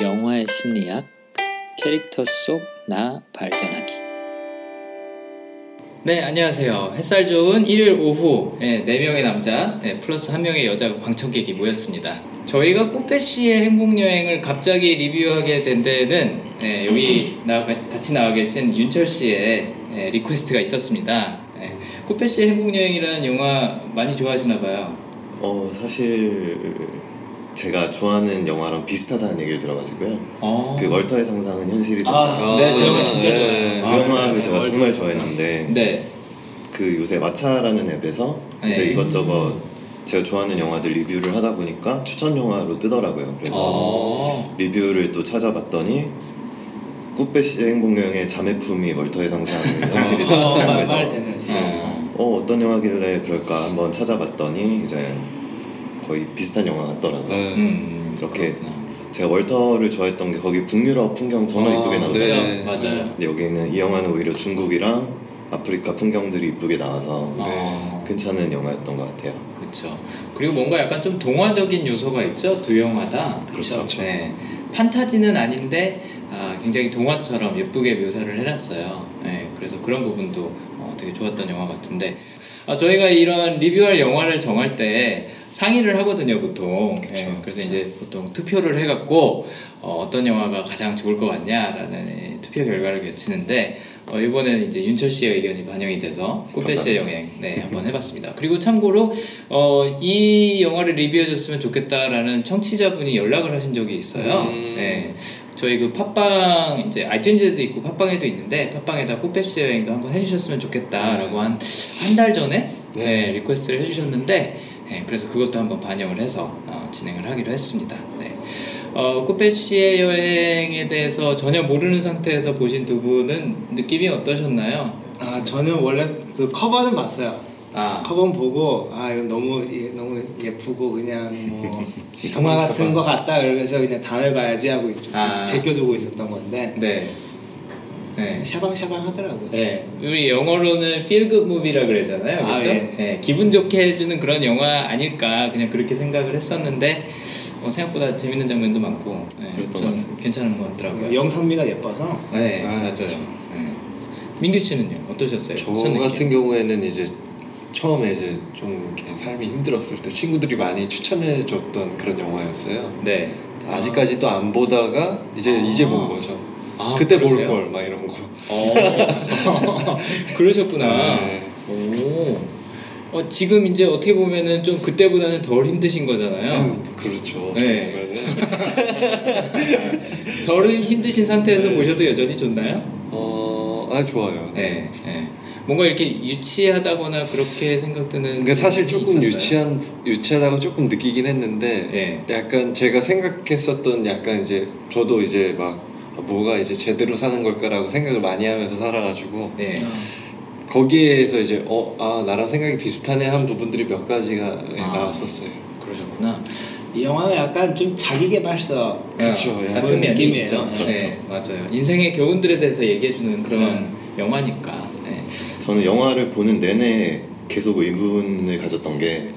영화의 심리학, 캐릭터 속 나 발견하기. 네, 안녕하세요. 햇살 좋은 일요일 오후 네, 4명의 남자 네, 플러스 1명의 여자 방청객이 모였습니다. 저희가 꾸뻬씨의 행복여행을 갑자기 리뷰하게 된 데는 네, 여기 나, 같이 나와 계신 윤철 씨의 네, request가 있었습니다. 네, 꾸뻬씨의 행복여행이라는 영화 많이 좋아하시나 봐요. 어 사실 제가 좋아하는 영화랑 비슷하다는 얘기를 들어가지고요. 어. 그 월터의 상상은 현실이다. 아, 네, 그 영화 진짜 네. 그 아, 영화를 제가 월터. 정말 좋아했는데 네. 그 요새 마차라는 앱에서 이제 네. 이것저것 제가 좋아하는 영화들 리뷰를 하다 보니까 추천 영화로 뜨더라고요. 그래서 어. 리뷰를 또 찾아봤더니 꾸페 씨의 행복여행의 자매품이 월터의 상상은 현실이다. 어, 말, 그래서 말 되네요 진짜 어. 어 어떤 영화길래 그럴까 한번 찾아봤더니 이제 거의 비슷한 영화 같더라고요. 네. 음, 이렇게 그렇구나. 제가 월터를 좋아했던 게 거기 북유럽 풍경 정말 아, 이쁘게 나오죠. 네. 맞아요. 근데 여기는 이 영화는 오히려 중국이랑 아프리카 풍경들이 이쁘게 나와서 어. 괜찮은 영화였던 것 같아요. 그렇죠. 그리고 뭔가 약간 좀 동화적인 요소가 있죠. 두 영화다. 그렇죠. 네. 판타지는 아닌데 아, 굉장히 동화처럼 예쁘게 묘사를 해놨어요. 네. 그래서 그런 부분도 어, 되게 좋았던 영화 같은데 아, 저희가 이런 리뷰할 영화를 정할 때 상의를 하거든요, 보통. 그쵸, 네, 그래서 그쵸. 이제 보통 투표를 해갖고 어, 떤 영화가 가장 좋을 것 같냐라는 투표 결과를 거치는데 어, 이번에는 이제 윤철 씨의 의견이 반영이 돼서 꽃배 씨의 여행 네 한번 해봤습니다. 그리고 참고로 어, 이 영화를 리뷰해줬으면 좋겠다라는 청취자분이 연락을 하신 적이 있어요. 음. 네. 저희 그 팟빵 이제 아이튠즈에도 있고 팟빵에도 있는데 팟빵에다 꽃배 씨 여행도 한번 해주셨으면 좋겠다라고 한 한 달 전에 네, request를 해주셨는데 네, 그래서 그것도 한번 반영을 해서 어, 진행을 하기로 했습니다. 네. 어, 꾸뻬 씨의 여행에 대해서 전혀 모르는 상태에서 보신 두 분은 느낌이 어떠셨나요? 아 저는 원래 그 커버는 봤어요 아, 커버는 보고 아 이거 너무 예, 너무 예쁘고 그냥 뭐 동화 같은 거 같다 그래서 그냥 다음에 봐야지 하고 있- 아. 제껴두고 있었던 건데 네. 네. 샤방샤방 하더라고요 네, 우리 영어로는 feel good movie라 그러잖아요, 아, 그렇죠? 예. 네, 기분 좋게 해주는 그런 영화 아닐까 그냥 그렇게 생각을 했었는데 어, 생각보다 재밌는 장면도 많고 네. 괜찮은 것 같더라고요. 영상미가 예뻐서 네, 아, 맞아요. 그쵸. 네. 민규 씨는요, 어떠셨어요? 저? 같은 경우에는 이제 처음에 이제 좀 이렇게 삶이 힘들었을 때 친구들이 많이 추천해 줬던 그런 영화였어요. 네. 아직까지도 안 보다가 이제 아. 이제 본 거죠. 아, 그때? 볼 걸 막 이런 거. 어, 그러셨구나. 네. 오. 어, 지금 이제 어떻게 보면은 좀 그때보다는 덜 힘드신 거잖아요. 아유, 그렇죠. 네. 덜 힘드신 상태에서 네. 보셔도 여전히 좋나요? 어, 아 좋아요. 네. 네. 뭔가 이렇게 유치하다거나 그렇게 생각드는. 근데 사실 조금 있었어요? 유치한 유치하다고 조금 느끼긴 했는데 네. 약간 제가 생각했었던 약간 이제 저도 이제 막 뭐가 이제 제대로 사는 걸까라고 생각을 많이 하면서 살아가지고 네. 거기에서 이제 어 아 나랑 생각이 비슷하네 한 부분들이 몇 가지가 예, 아. 나왔었어요. 그러셨구나. 이 영화는 약간 좀 자기 개발서 그쵸, 아, 예. 같은 그런 면이 느낌이에요. 있죠. 그렇죠. 네, 맞아요. 인생의 교훈들에 대해서 얘기해주는 그런 네. 영화니까. 네. 저는 영화를 보는 내내 계속 의문을 가졌던 게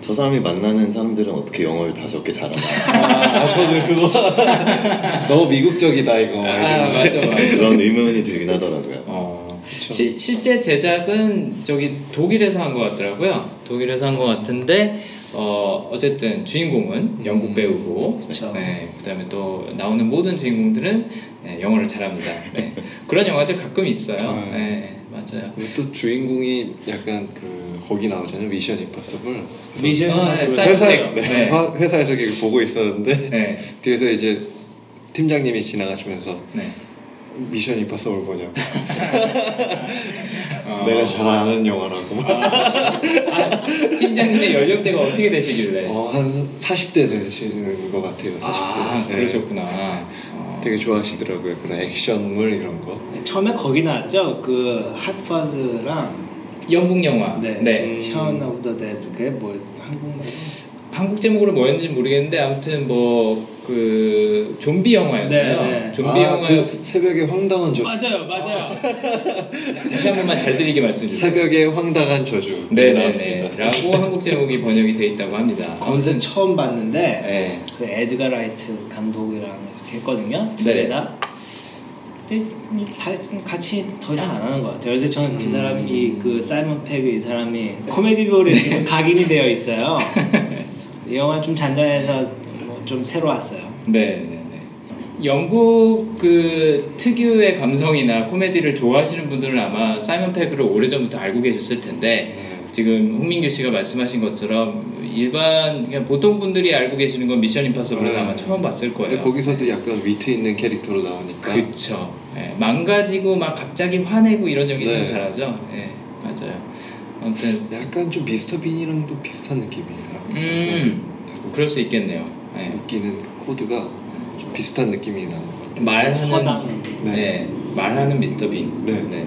저 네. 사람이 만나는 사람들은 어떻게 영어를 다 저렇게 잘하나 아, 저도 그거 너무 미국적이다 이거. 아, 맞아, 맞아. 그런 의문이 들긴 하더라고요. 어, 시, 실제 제작은 저기 독일에서 한 것 같더라고요. 독일에서 한 것 같은데 어, 어쨌든 주인공은 영국 배우고 그쵸. 네, 그다음에 또 나오는 모든 주인공들은 네, 영어를 잘합니다. 네. 그런 영화들 가끔 있어요. 아. 네, 맞아요. 또 주인공이 약간 그 거기 나오잖아요 미션 임파서블. 미션 아, 임파서블. 회사 네. 네. 화- 회사에서 이렇게 보고 있었는데 네, 뒤에서 이제 팀장님이 지나가시면서 네. 미션 임파서블 보냐고. 어, 내가 잘 아는 영화라고. 아, 팀장님의 연령대가 어떻게 되시길래? 어, 한 40대 되시는 것 같아요. 40대. 아, 네. 그러셨구나. 어. 되게 좋아하시더라고요. 그런 액션물 이런 거. 처음에 거기 나왔죠 그 Hot Fuzz랑 영국 영화. 네, 네. Shaun of the Dead 그게 뭐 한국말 한국 제목으로 뭐였는지 모르겠는데 아무튼 뭐 그 좀비 영화였어요. 네, 네. 좀비 아, 영화 그 새벽의 황당한 저주. 맞아요, 맞아요. 다시 한 번만 잘 들리게 말씀해 주세요. 새벽의 황당한 저주. 네네네. 나왔습니다. 라고 한국 제목이 번역이 돼 있다고 합니다. 거기서 처음 봤는데 네. 그 에드가 라이트 감독이랑 이렇게 했거든요. 두 네. 개 다. 근데 다 같이 더 이상 안 하는 것 같아요. 그래서 저는 그 사람이 그 사이먼 페그 이 사람이 코미디로 좀 각인이 되어 있어요. 이 영화 좀 잔잔해서 뭐 좀 새로웠어요. 네, 네, 네. 영국 그 특유의 감성이나 코미디를 좋아하시는 분들은 아마 사이먼 페그를 오래전부터 알고 계셨을 텐데 지금 홍민규 씨가 말씀하신 것처럼 일반 그냥 보통 분들이 알고 계시는 건 미션 임파서블에서 네. 아마 처음 봤을 거예요. 근데 거기서도 약간 위트 있는 캐릭터로 나오니까. 그쵸. 예, 망가지고 막 갑자기 화내고 이런 연기 참 네. 잘하죠. 예, 맞아요. 아무튼 약간 좀 미스터 빈이랑도 비슷한 느낌이에요. 음, 약간 그럴 수 있겠네요. 예. 웃기는 그 코드가 좀 비슷한 느낌이 나는 것 같아요. 말하는. 네. 네. 말하는 미스터 빈. 네.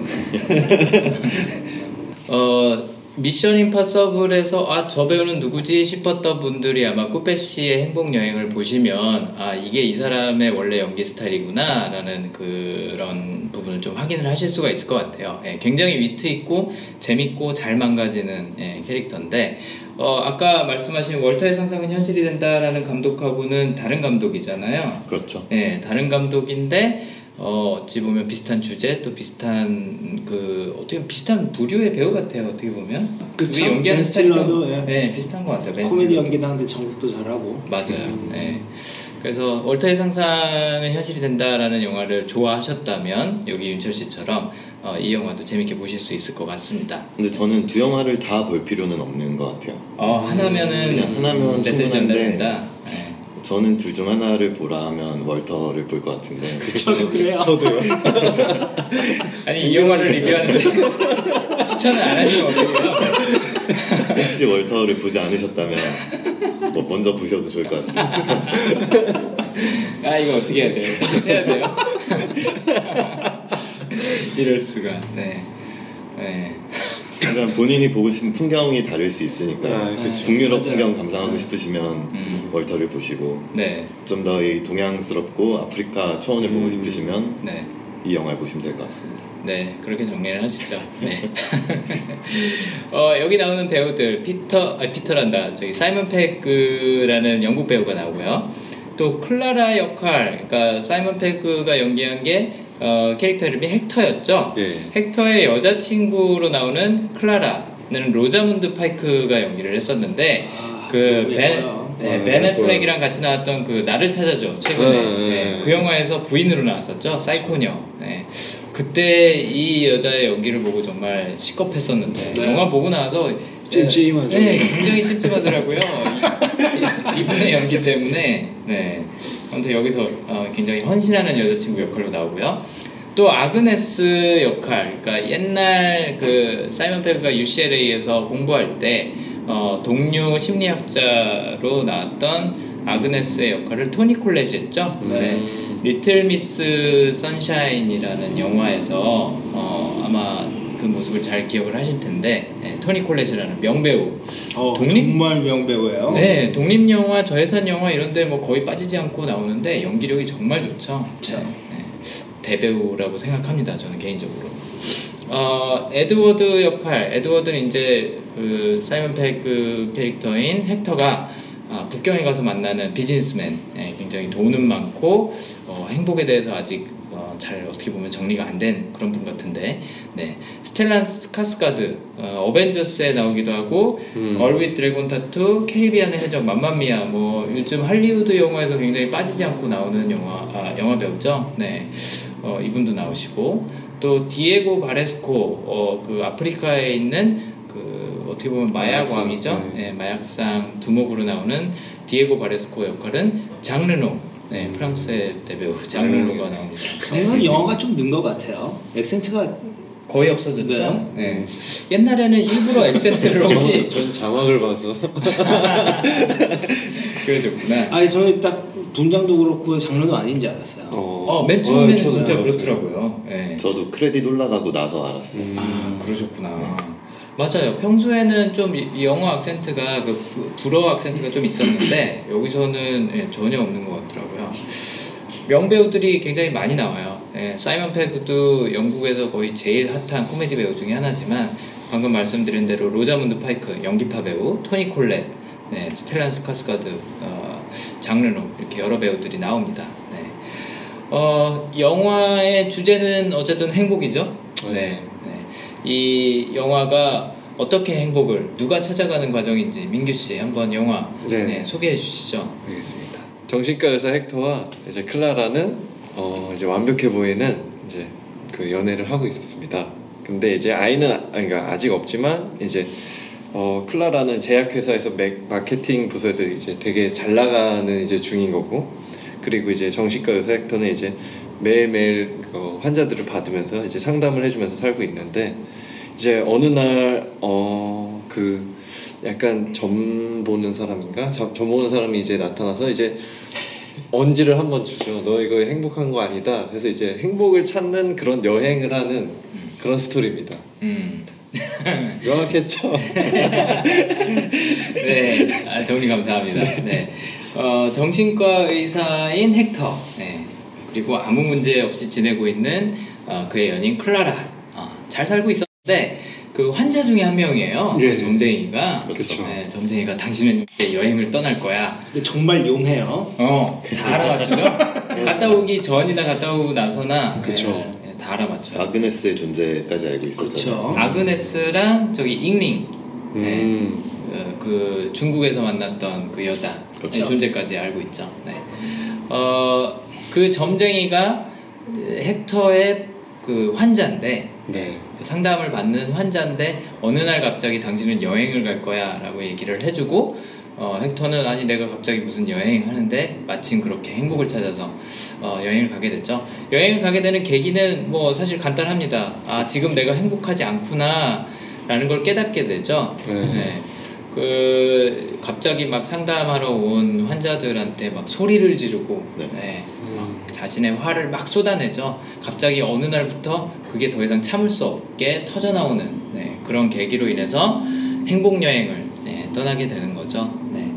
어 미션 임파서블에서 아 저 배우는 누구지 싶었던 분들이 아마 꾸페 씨의 행복 여행을 보시면 아 이게 이 사람의 원래 연기 스타일이구나라는 그런 부분을 좀 확인을 하실 수가 있을 것 같아요. 예, 굉장히 위트 있고 재밌고 잘 망가지는 예, 캐릭터인데 어 아까 말씀하신 월터의 상상은 현실이 된다라는 감독하고는 다른 감독이잖아요. 그렇죠. 예, 다른 감독인데 어, 어찌 보면 비슷한 주제 또 비슷한 그 어떻게 보면 비슷한 부류의 배우 같아요 어떻게 보면. 그게 연기하는 스틸러도, 예. 네, 비슷한 것 같아요 벤 코미디 스틸러. 연기도 하는데 전국도 잘하고. 맞아요 예. 그래서 월터의 상상은 현실이 된다라는 영화를 좋아하셨다면 여기 윤철 씨처럼 어, 이 영화도 재밌게 보실 수 있을 것 같습니다 근데 저는 두 영화를 다 볼 필요는 없는 것 같아요. 어, 하나면은 그냥 하나면 충분한데. 예. 저는 둘 중 하나를 보라 하면 월터를 볼 것 같은데. 저도 그래요. 저도요. 아니 이 영화를 리뷰하는데 추천을 안 하시면 어떡해요 혹시 월터를 보지 않으셨다면 뭐 먼저 보셔도 좋을 것 같습니다. 아 이거 어떻게 해야 돼요? 해야 돼요? 이럴 수가. 네. 네. 그냥 본인이 보고 싶은 풍경이 다를 수 있으니까 아, 그쵸. 북유럽 맞아요. 풍경 감상하고 싶으시면 음. 월터를 보시고 네. 좀더이 동양스럽고 아프리카 초원을 보고 음. 싶으시면 네. 이 영화를 보시면 될 것 같습니다. 네. 그렇게 정리를 하시죠. 네. 어, 여기 나오는 배우들 피터 아 피터란다. 저기 사이먼 페그라는 영국 배우가 나오고요. 또 클라라 역할, 그러니까 사이먼 페그가 연기한 게 어, 캐릭터 이름이 헥터였죠. 예. 헥터의 여자친구로 나오는 클라라는 로자문드 파이크가 연기를 했었는데 아, 그 너무 벤, 예뻐요. 네. 애플렉이랑 같이 나왔던 그 나를 찾아줘 최근에 네, 네, 네. 그 영화에서 부인으로 나왔었죠 사이코녀 네. 그때 이 여자의 연기를 보고 정말 시겁했었는데 네. 영화 보고 나서 찜찜하죠. 네, 굉장히 찜찜하더라고요 이- 이분의 연기 때문에 네. 아무튼 여기서 어, 굉장히 헌신하는 여자친구 역할로 나오고요. 또 아그네스 역할, 그러니까 옛날 그 사이먼 페그가 UCLA에서 공부할 때 어, 동료 심리학자로 나왔던 아그네스의 역할을 토니 콜렛이 했죠. 네. 리틀 미스 선샤인이라는 영화에서 어, 아마 그 모습을 잘 기억을 하실 텐데 네, 토니 콜렛이라는 명배우 어, 독립- 정말 명배우예요. 네, 독립 영화, 저예산 영화 이런데 뭐 거의 빠지지 않고 나오는데 연기력이 정말 좋죠. 네, 네. 대배우라고 생각합니다. 저는 개인적으로. 어, 에드워드 역할, 에드워드는 이제 그 사이먼 페그 캐릭터인 헥터가 아, 북경에 가서 만나는 비즈니스맨, 네, 굉장히 돈은 많고 어, 행복에 대해서 아직 어, 잘 어떻게 보면 정리가 안 된 그런 분 같은데, 네, 스텔란 스카스가드, 어, 어벤져스에 나오기도 하고 음. Girl with Dragon Tattoo, 캐리비안의 해적, 맘마미아, 뭐 요즘 할리우드 영화에서 굉장히 빠지지 않고 나오는 영화 아, 영화 배우죠. 네, 어, 이분도 나오시고 또 디에고 바레스코, 어, 그 아프리카에 있는 그 어떻게 보면 마약 왕이죠. 네. 네, 마약상 두목으로 나오는 디에고 바레스코 역할은 장르노. 네, 프랑스의 대배우 장르노가 나옵니다. 저는 네. 영화가 좀 는 것 같아요. 액센트가 거의 없어졌죠. 네. 옛날에는 일부러 액센트를 없이 전 자막을 봐서 그러셨구나. 아니 저는 딱 분장도 그렇고 장르도 아닌지 알았어요. 어, 맨 처음에는 저도 진짜 알았어요. 그렇더라고요. 예. 저도 크레딧 올라가고 나서 알았어요. 음. 아, 그러셨구나. 맞아요. 평소에는 좀 이- 영어 악센트가 그 부- 불어 악센트가 좀 있었는데 여기서는 예, 전혀 없는 것 같더라고요. 명배우들이 굉장히 많이 나와요. 예, 사이먼 페그도 영국에서 거의 제일 핫한 코미디 배우 중에 하나지만 방금 말씀드린 대로 로자문드 파이크 연기파 배우, 토니 콜렛, 네, 스텔란 스카스가드, 어, 장 르노 이렇게 여러 배우들이 나옵니다. 네. 어, 영화의 주제는 어쨌든 행복이죠. 네. 네. 이 영화가 어떻게 행복을 누가 찾아가는 과정인지 민규 씨 한번 영화 네. 네, 소개해 주시죠. 알겠습니다. 정신과 의사 헥터와 이제 클라라는 어 이제 완벽해 보이는 이제 그 연애를 하고 있었습니다. 근데 이제 아이는 아- 그러니까 아직 없지만 이제 어 클라라는 제약회사에서 맥, 마케팅 부서에서 이제 되게 잘 나가는 이제 중인 거고 그리고 이제 정신과 의사 헥터는 이제 매일매일 어, 환자들을 받으면서 이제 상담을 해주면서 살고 있는데 이제 어느 날 어 그 약간 점 보는 사람인가 점, 점 보는 사람이 이제 나타나서 이제 언지를 한번 주죠. 너 이거 행복한 거 아니다. 그래서 이제 행복을 찾는 그런 여행을 하는 그런 스토리입니다. 음. 명확했죠? 네, 아, 정리 감사합니다. 네, 어, 정신과 의사인 헥터, 네, 그리고 아무 문제 없이 지내고 있는 어, 그의 연인 클라라, 어, 잘 살고 있었는데 그 환자 중에 한 명이에요. 예. 그 점쟁이가, 그쵸. 네, 점쟁이가 당신은 이제 여행을 떠날 거야. 근데 정말 용해요. 어, 다 알아맞추죠. 갔다 오기 전이나 갔다 오고 나서나, 그쵸. 네, 네, 다 알아맞죠. 아그네스의 존재까지 알고 있었잖아요. 그렇죠. 아그네스랑 저기 잉링, 네. 음, 어, 그 중국에서 만났던 그 여자 그렇죠. 의 존재까지 알고 있죠. 네. 어, 그 점쟁이가 헥터의 그 환자인데 네. 그 상담을 받는 환자인데 어느 날 갑자기 당신은 여행을 갈 거야라고 얘기를 해주고 어, 헥터는 아니 내가 갑자기 무슨 여행 하는데 마침 그렇게 행복을 찾아서 어, 여행을 가게 되죠. 여행을 가게 되는 계기는 뭐 사실 간단합니다. 아 지금 내가 행복하지 않구나라는 걸 깨닫게 되죠. 네. 네. 그 갑자기 막 상담하러 온 환자들한테 막 소리를 지르고 네. 네. 막 자신의 화를 막 쏟아내죠. 갑자기 어느 날부터 그게 더 이상 참을 수 없게 터져 나오는 네, 그런 계기로 인해서 행복 여행을 네, 떠나게 되는 거죠. 네.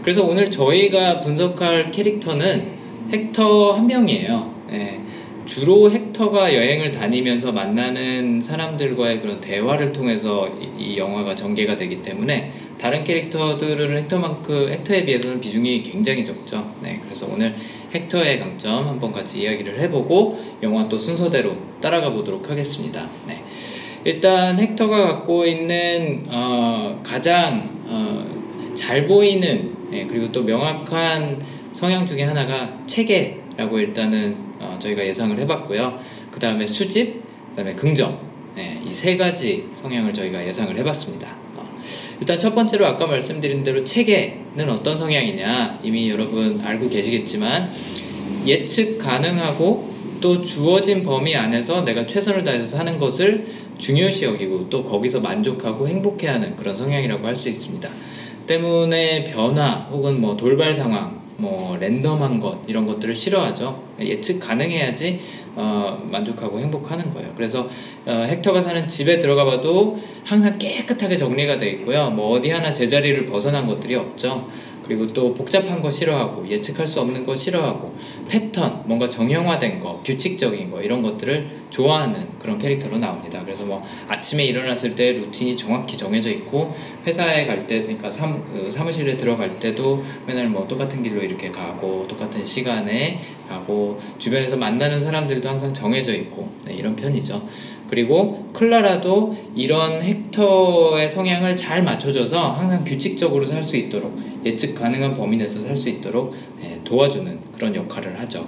그래서 오늘 저희가 분석할 캐릭터는 헥터 한 명이에요. 네. 주로 헥터가 여행을 다니면서 만나는 사람들과의 그런 대화를 통해서 이, 이 영화가 전개가 되기 때문에 다른 캐릭터들은 헥터만큼 헥터에 비해서는 비중이 굉장히 적죠. 네, 그래서 오늘 헥터의 강점 한번 같이 이야기를 해보고 영화 또 순서대로 따라가 보도록 하겠습니다. 네. 일단 헥터가 갖고 있는 어, 가장 어, 잘 보이는 예, 그리고 또 명확한 성향 중에 하나가 체계라고 일단은 어, 저희가 예상을 해봤고요. 그 다음에 수집, 그 다음에 긍정 네, 이 세 가지 성향을 저희가 예상을 해봤습니다. 어, 일단 첫 번째로 아까 말씀드린 대로 체계는 어떤 성향이냐 이미 여러분 알고 계시겠지만 예측 가능하고 또 주어진 범위 안에서 내가 최선을 다해서 사는 것을 중요시 여기고 또 거기서 만족하고 행복해하는 그런 성향이라고 할 수 있습니다. 때문에 변화 혹은 뭐 돌발 상황, 뭐 랜덤한 것 이런 것들을 싫어하죠. 예측 가능해야지 어, 만족하고 행복하는 거예요. 그래서 어, 헥터가 사는 집에 들어가 봐도 항상 깨끗하게 정리가 돼 있고요. 뭐 어디 하나 제자리를 벗어난 것들이 없죠. 그리고 또 복잡한 거 싫어하고 예측할 수 없는 거 싫어하고 패턴 뭔가 정형화된 거 규칙적인 거 이런 것들을 좋아하는 그런 캐릭터로 나옵니다 그래서 뭐 아침에 일어났을 때 루틴이 정확히 정해져 있고 회사에 갈 때 그러니까 사, 어, 사무실에 들어갈 때도 맨날 뭐 똑같은 길로 이렇게 가고 똑같은 시간에 가고 주변에서 만나는 사람들도 항상 정해져 있고 네, 이런 편이죠 그리고 클라라도 이런 헥터의 성향을 잘 맞춰줘서 항상 규칙적으로 살 수 있도록 예측 가능한 범위 내에서 살 수 있도록 네, 도와주는 그런 역할을 하죠.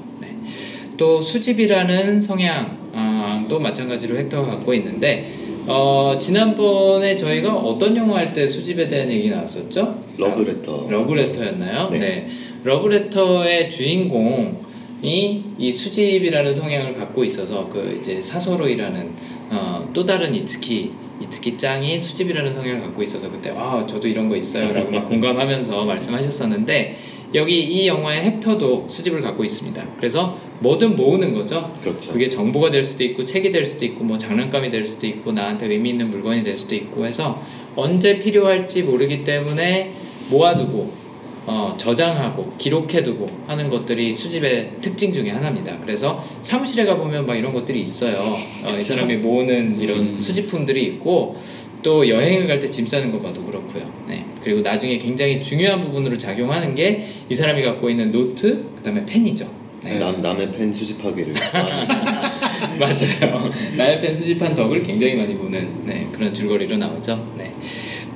네. 또 수집이라는 성향도 마찬가지로 헥터가 갖고 있는데 어, 지난번에 저희가 어떤 영화 할 때 수집에 대한 얘기 나왔었죠? 러브레터. 러브레터였나요? 네. 네. 러브레터의 주인공이 이 수집이라는 성향을 갖고 있어서 그 이제 사소로이라는 어, 또 다른 이츠키 이츠키 짱이 수집이라는 성향을 갖고 있어서 그때 아 저도 이런 거 있어요라고 막 공감하면서 말씀하셨었는데 여기 이 영화의 헥터도 수집을 갖고 있습니다. 그래서 뭐든 모으는 거죠. 그렇죠. 그게 정보가 될 수도 있고 책이 될 수도 있고 뭐 장난감이 될 수도 있고 나한테 의미 있는 물건이 될 수도 있고 해서 언제 필요할지 모르기 때문에 모아두고 어, 저장하고 기록해두고 하는 것들이 수집의 특징 중에 하나입니다. 그래서 사무실에 가보면 막 이런 것들이 있어요. 어, 이 사람이 모으는 이런 음. 수집품들이 있고 또 여행을 갈 때 짐 싸는 거 봐도 그렇고요. 네. 그리고 나중에 굉장히 중요한 부분으로 작용하는 게 이 사람이 갖고 있는 노트, 그다음에 펜이죠. 네. 남 남의 펜 수집하기를 맞아요. 나의 팬 수집한 덕을 굉장히 많이 보는 네, 그런 줄거리로 나오죠. 네.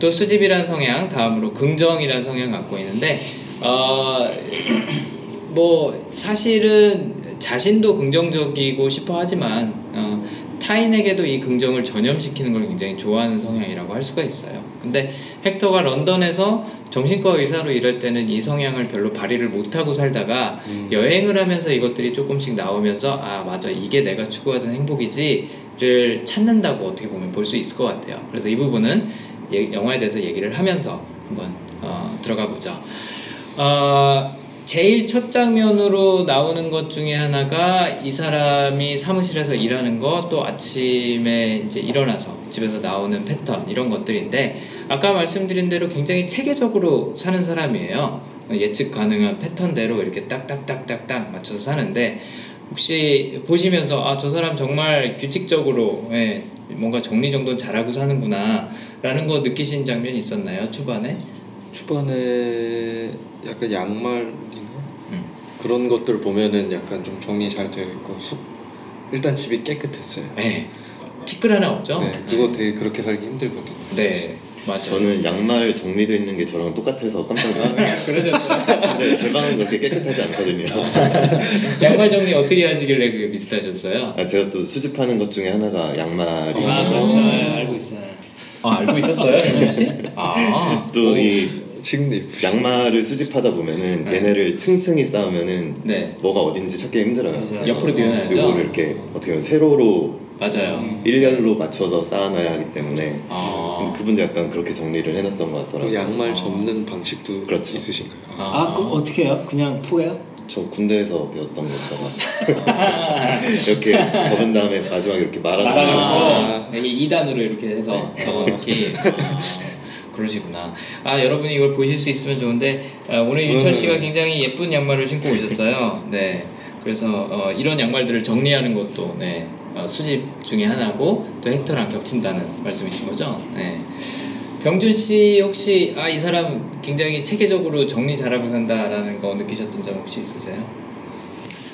또 수집이란 성향, 다음으로 긍정이란 성향 갖고 있는데 어, 뭐 사실은 자신도 긍정적이고 싶어 하지만 어, 타인에게도 이 긍정을 전염시키는 걸 굉장히 좋아하는 성향이라고 할 수가 있어요. 근데 헥터가 런던에서 정신과 의사로 일할 때는 이 성향을 별로 발휘를 못하고 살다가 음. 여행을 하면서 이것들이 조금씩 나오면서 아 맞아 이게 내가 추구하던 행복이지를 찾는다고 어떻게 보면 볼 수 있을 것 같아요. 그래서 이 부분은 예- 영화에 대해서 얘기를 하면서 한번 어, 들어가 보죠. 어, 제일 첫 장면으로 나오는 것 중에 하나가 이 사람이 사무실에서 일하는 거 또 아침에 이제 일어나서 집에서 나오는 패턴 이런 것들인데 아까 말씀드린 대로 굉장히 체계적으로 사는 사람이에요. 예측 가능한 패턴대로 이렇게 딱딱딱딱딱 맞춰서 사는데 혹시 보시면서 아 저 사람 정말 규칙적으로 예, 뭔가 정리 정돈 잘하고 사는구나 라는 거 느끼신 장면 있었나요 초반에? 초반에 약간 음. 그런 것들 보면은 약간 좀 정리 잘 되어 있고 숲 일단 집이 깨끗했어요. 네. 티끌 하나 없죠? 네, 그거 되게 그렇게 살기 힘들거든요. 네, 맞아요. 저는 양말 정리되어 있는 게 저랑 똑같아서 깜짝 놀랐어요. 그러셨어요. 근데 제 방은 그렇게 깨끗하지 않거든요. 양말 정리 어떻게 하시길래 그게 비슷하셨어요? 아, 제가 또 수집하는 것 중에 하나가 양말이 아 있어서 그렇죠 예, 알고 있어요. 아 알고 있었어요, 정민 씨? 아, 또 이 칭립. 양말을 수집하다 보면은 네. 얘네를 층층이 쌓으면은 네, 뭐가 어딘지 찾기 힘들어요. 맞아요. 옆으로 뉘어놔야죠. 이거를 이렇게 어떻게 보면 세로로 맞아요. 일렬로 맞춰서 쌓아놔야 하기 때문에 아, 근데 그분도 약간 그렇게 정리를 해놨던 것그 같더라고요. 양말 아. 접는 방식도 그렇죠. 있으신가요? 아, 그럼 어떻게 해요? 그냥 포개요? 저 군대에서 배웠던 것처럼 이렇게 접은 다음에 마지막에 이렇게 말아놓는 거죠. 말아놓고 여기 2단으로 이렇게 해서 적어놓기. 아, 그러시구나. 아 여러분이 이걸 보실 수 있으면 좋은데 아, 오늘 윤철 씨가 굉장히 예쁜 양말을 신고 오셨어요. 네. 그래서 어, 이런 양말들을 정리하는 것도 네, 어, 수집 중에 하나고 또 헥터랑 겹친다는 말씀이신 거죠. 네. 병준 씨 혹시 아 이 사람 굉장히 체계적으로 정리 잘하고 산다라는 거 느끼셨던 점 혹시 있으세요?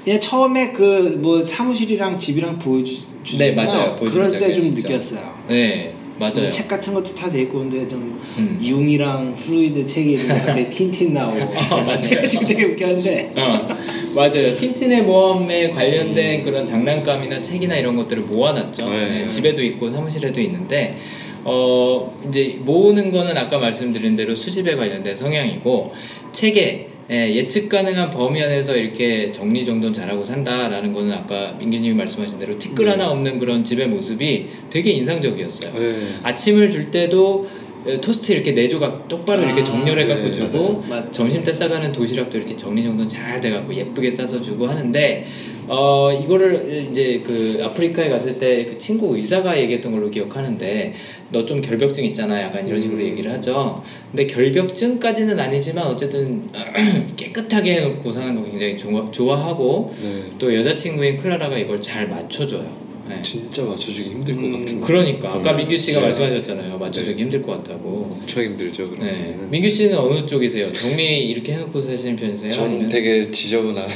그냥 처음에 그 뭐 사무실이랑 집이랑 보여주 네, 맞아요. 보여주는 그럴 때좀 장면이 있죠. 느꼈어요. 네, 맞아요. 책 같은 것도 다 돼 있고 근데 좀 음. 융이랑 프로이드 책이 좀 갑자기 틴틴 나오고 맞아요. 제가 지금 되게 웃겼는데 어, 맞아요. 틴틴의 모험에 관련된 음. 그런 장난감이나 책이나 이런 것들을 모아놨죠. 네. 네, 집에도 있고 사무실에도 있는데 어 이제 모으는 거는 아까 말씀드린 대로 수집에 관련된 성향이고 책에 예, 예측 가능한 범위 안에서 이렇게 정리정돈 잘하고 산다라는 거는 아까 민규님이 말씀하신 대로 티끌 네. 하나 없는 그런 집의 모습이 되게 인상적이었어요. 네. 아침을 줄 때도 에, 토스트 이렇게 네 조각 똑바로 이렇게 아, 정렬해 갖고 네, 주고 맞아요. 점심 때 싸가는 도시락도 이렇게 정리정돈 잘 돼 갖고 예쁘게 싸서 주고 하는데 어 이거를 이제 그 아프리카에 갔을 때 그 친구 의사가 얘기했던 걸로 기억하는데 너 좀 결벽증 있잖아 약간 이런 식으로 음. 얘기를 하죠 근데 결벽증까지는 아니지만 어쨌든 깨끗하게 해놓고 사는 거 굉장히 좋아, 좋아하고 네. 또 여자친구인 클라라가 이걸 잘 맞춰줘요 네. 진짜 맞춰주기 힘들 것 음, 같은데. 그러니까 아까. 민규 씨가 네. 말씀하셨잖아요 맞춰주기 힘들 것 같다고 엄청 힘들죠 네. 그러면. 민규 씨는 어느 쪽이세요? 정리 이렇게 해놓고 사시는 편이세요? 저는 아니면- 되게 지저분한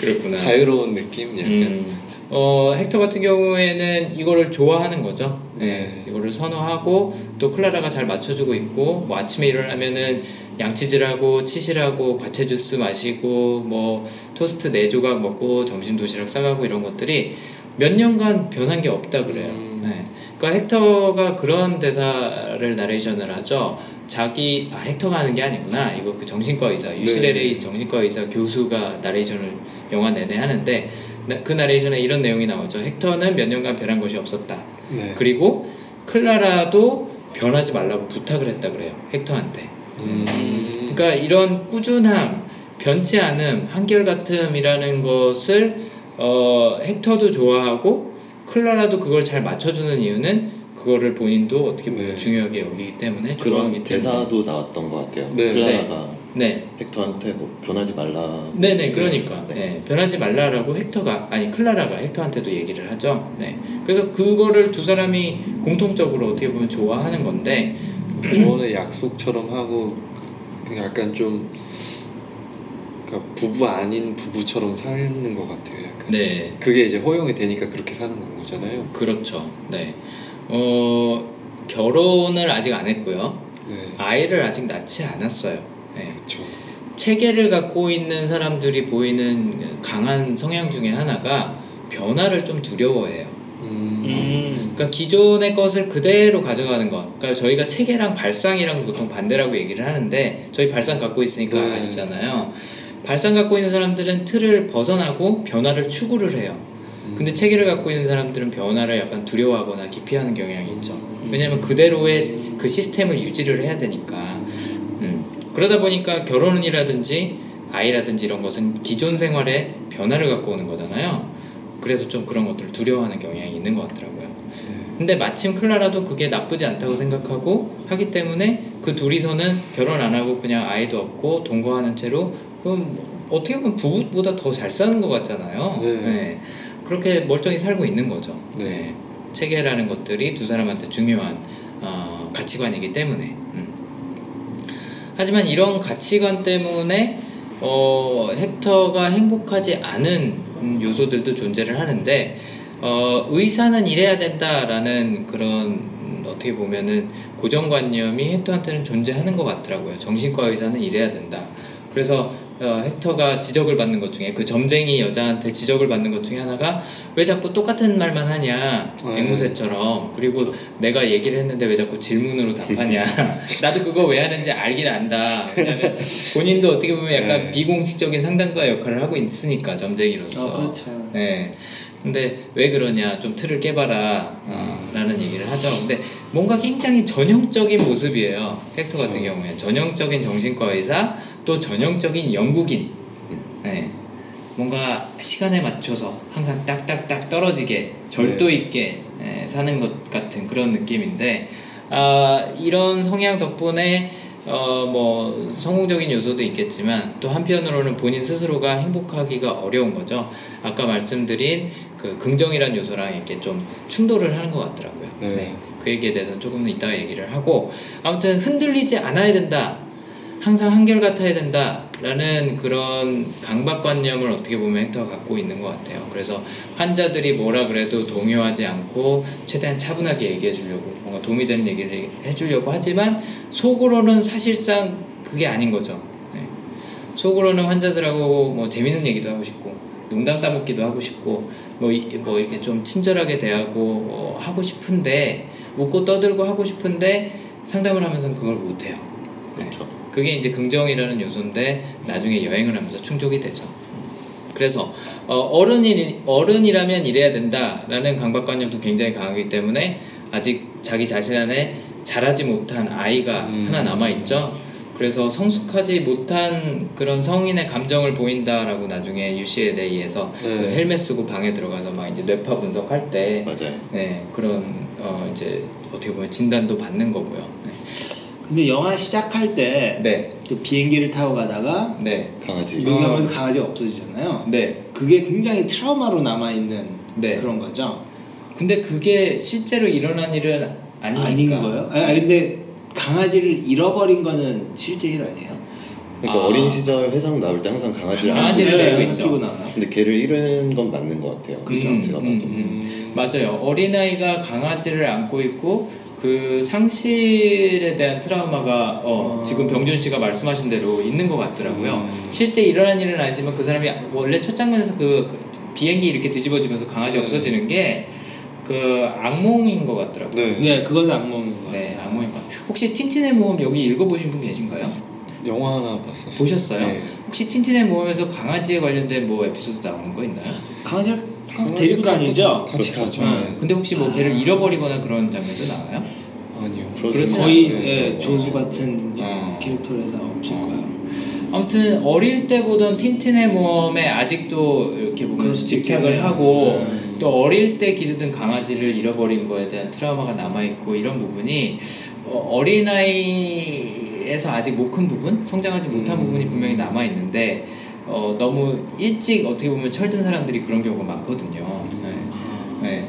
그렇구나. 자유로운 느낌 약간. 음, 어 헥터 같은 경우에는 이거를 좋아하는 거죠. 네. 네. 이거를 선호하고 또 클라라가 잘 맞춰주고 있고 뭐 아침에 일어나면은 양치질하고 치실하고 과채 주스 마시고 뭐 토스트 네 조각 먹고 점심 도시락 싸가고 이런 것들이 몇 년간 변한 게 없다 그래요. 음. 네. 그러니까 헥터가 그런 대사를 나레이션을 하죠. 자기 아 헥터가 하는 게 아니구나. 이거 그 정신과 의사 UCLA 네. 정신과 의사 교수가 나레이션을 영화 내내 하는데 나- 그 나레이션에 이런 내용이 나오죠. 헥터는 몇 년간 변한 것이 없었다. 네. 그리고 클라라도 변하지 말라고 부탁을 했다 그래요. 헥터한테. 음. 그러니까 이런 꾸준함, 변치 않음, 한결같음이라는 것을 어, 헥터도 좋아하고 클라라도 그걸 잘 맞춰주는 이유는 그 그거를 본인도 어떻게 보면 네. 중요하게 여기기 때문에 그런. 대사도 나왔던 것 같아요. 네. 클라라가 네. 헥터한테 뭐 변하지 말라. 네네 그러니까 네. 네, 변하지 말라라고 헥터가 아니 클라라가 헥터한테도 얘기를 하죠. 네. 그래서 그거를 두 사람이 공통적으로 어떻게 보면 좋아하는 건데 구원의 약속처럼 하고 그 약간 좀 그러니까 부부 아닌 부부처럼 사는 것 같아요. 약간. 네 그게 이제 허용이 되니까 그렇게 사는 거잖아요. 그렇죠. 네. 어 결혼을 아직 안 했고요. 네. 아이를 아직 낳지 않았어요. 네. 그렇죠. 체계를 갖고 있는 사람들이 보이는 강한 성향 중에 하나가 변화를 좀 두려워해요. 음. 음. 그러니까 기존의 것을 그대로 가져가는 것. 그러니까 저희가 체계랑 발상이랑 보통 반대라고 얘기를 하는데 저희 발상 갖고 있으니까 네. 아시잖아요. 발상 갖고 있는 사람들은 틀을 벗어나고 변화를 추구를 해요. 근데 체계를 갖고 있는 사람들은 변화를 약간 두려워하거나 기피하는 경향이 있죠. 왜냐하면 그대로의 그 시스템을 유지를 해야 되니까. 음. 그러다 보니까 결혼이라든지 아이라든지 이런 것은 기존 생활에 변화를 갖고 오는 거잖아요. 그래서 좀 그런 것들을 두려워하는 경향이 있는 것 같더라고요. 근데 마침 클라라도 그게 나쁘지 않다고 생각하고 하기 때문에 그 둘이서는 결혼 안 하고 그냥 아이도 없고 동거하는 채로 그럼 뭐 어떻게 보면 부부보다 더 잘 사는 것 같잖아요. 네. 그렇게 멀쩡히 살고 있는 거죠. 네. 네. 체계라는 것들이 두 사람한테 중요한 어, 가치관이기 때문에. 음. 하지만 이런 가치관 때문에 어, 헥터가 행복하지 않은 음, 요소들도 존재를 하는데 어, 의사는 이래야 된다라는 그런 음, 어떻게 보면은 고정관념이 헥터한테는 존재하는 것 같더라고요. 정신과 의사는 이래야 된다. 그래서 어, 헥터가 지적을 받는 것 중에 그 점쟁이 여자한테 지적을 받는 것 중에 하나가 왜 자꾸 똑같은 말만 하냐? 네. 앵무새처럼. 그리고 내가 얘기를 했는데 왜 자꾸 질문으로 답하냐? 나도 그거 왜 하는지 알긴 안다. 왜냐면 본인도 어떻게 보면 약간 네. 비공식적인 상담가 역할을 하고 있으니까 점쟁이로서. 어, 그렇죠. 네. 근데 왜 그러냐? 좀 틀을 깨봐라. 어, 라는 얘기를 하죠. 근데 뭔가 굉장히 전형적인 모습이에요. 헥터 같은. 경우에. 전형적인 정신과 의사 또 전형적인 영국인 네. 뭔가 시간에 맞춰서 항상 딱딱딱 떨어지게 절도 있게 예, 사는 것 같은 그런 느낌인데 아, 이런 성향 덕분에 어, 뭐 성공적인 요소도 있겠지만 또 한편으로는 본인 스스로가 행복하기가 어려운 거죠. 아까 말씀드린 그 긍정이란 요소랑 이렇게 좀 충돌을 하는 것 같더라고요. 네. 그 얘기에 대해서는 조금 은 이따가 얘기를 하고 아무튼 흔들리지 않아야 된다. 항상 한결같아야 된다라는 그런 강박관념을 어떻게 보면 헥터가 갖고 있는 것 같아요. 그래서 환자들이 뭐라 그래도 동요하지 않고 최대한 차분하게 얘기해 주려고 뭔가 도움이 되는 얘기를 해 주려고 하지만 속으로는 사실상 그게 아닌 거죠. 네. 속으로는 환자들하고 뭐 재밌는 얘기도 하고 싶고 농담 따먹기도 하고 싶고 뭐, 이, 뭐 이렇게 좀 친절하게 대하고 어, 하고 싶은데 웃고 떠들고 하고 싶은데 상담을 하면서는 그걸 못해요. 네. 그렇죠. 그게 이제 긍정이라는 요소인데 나중에 여행을 하면서 충족이 되죠. 그래서 어, 어른이 어른이라면 이래야 된다라는 강박관념도 굉장히 강하기 때문에 아직 자기 자신 안에 자라지 못한 아이가 음. 하나 남아 있죠. 그래서 성숙하지 못한 그런 성인의 감정을 보인다라고 나중에 UCLA에서 네. 그 헬멧 쓰고 방에 들어가서 막 이제 뇌파 분석할 때 맞아요. 네, 그런 어 이제 어떻게 보면 진단도 받는 거고요. 근데 영화 시작할 때 네, 그 비행기를 타고 가다가 네, 강아지. 녹음하면서 강아지가 없어지잖아요. 네. 그게 굉장히 트라우마로 남아 있는 네. 그런 거죠. 근데 그게 실제로 일어난 일은 아니니까. 아닌 거예요? 아니, 아니, 근데 강아지를 잃어버린 거는 실제 일 아니에요? 그러니까 아. 어린 시절 회상 나올 때 항상 강아지를 강아지를 안고 데리고 있죠. 나와요. 근데 걔를 잃은 건 맞는 것 같아요. 그죠. 제가 봐도. 음, 음. 맞아요. 어린아이가 강아지를 안고 있고 그 상실에 대한 트라우마가 어, 어. 지금 병준 씨가 말씀하신 대로 있는 것 같더라고요. 음. 실제 일어난 일은 아니지만 그 사람이 원래 첫 장면에서 그, 그 비행기 이렇게 뒤집어지면서 강아지 네. 없어지는 게 그 악몽인 것 같더라고요. 네. 네, 그건 악몽인 거 같아요. 네, 악몽인 것 같아요. 혹시 틴틴의 모험 여기 읽어보신 분 계신가요? 영화 하나 봤었어요. 보셨어요? 네. 혹시 틴틴의 모험에서 강아지에 관련된 뭐 에피소드 나오는 거 있나요? 강아지를 항상 데리고 다니죠? 같이 가죠. 네. 근데 혹시 뭐 걔를 잃어버리거나 그런 장면도 나와요? 아니요. 그렇진 거의. 예, 조수 같은 어. 캐릭터를 해서 없을 어. 거예요. 아무튼 어릴 때 보던 틴틴의 모험에 아직도 이렇게 보면 집착을. 하고 음. 또 어릴 때 기르던 강아지를 잃어버린 거에 대한 트라우마가 남아 있고 이런 부분이 어, 어린아이에서 아직 못 큰 부분, 성장하지 못한 음. 부분이 분명히 남아 있는데 어, 너무 일찍 어떻게 보면 철든 사람들이 그런 경우가 많거든요. 네. 네.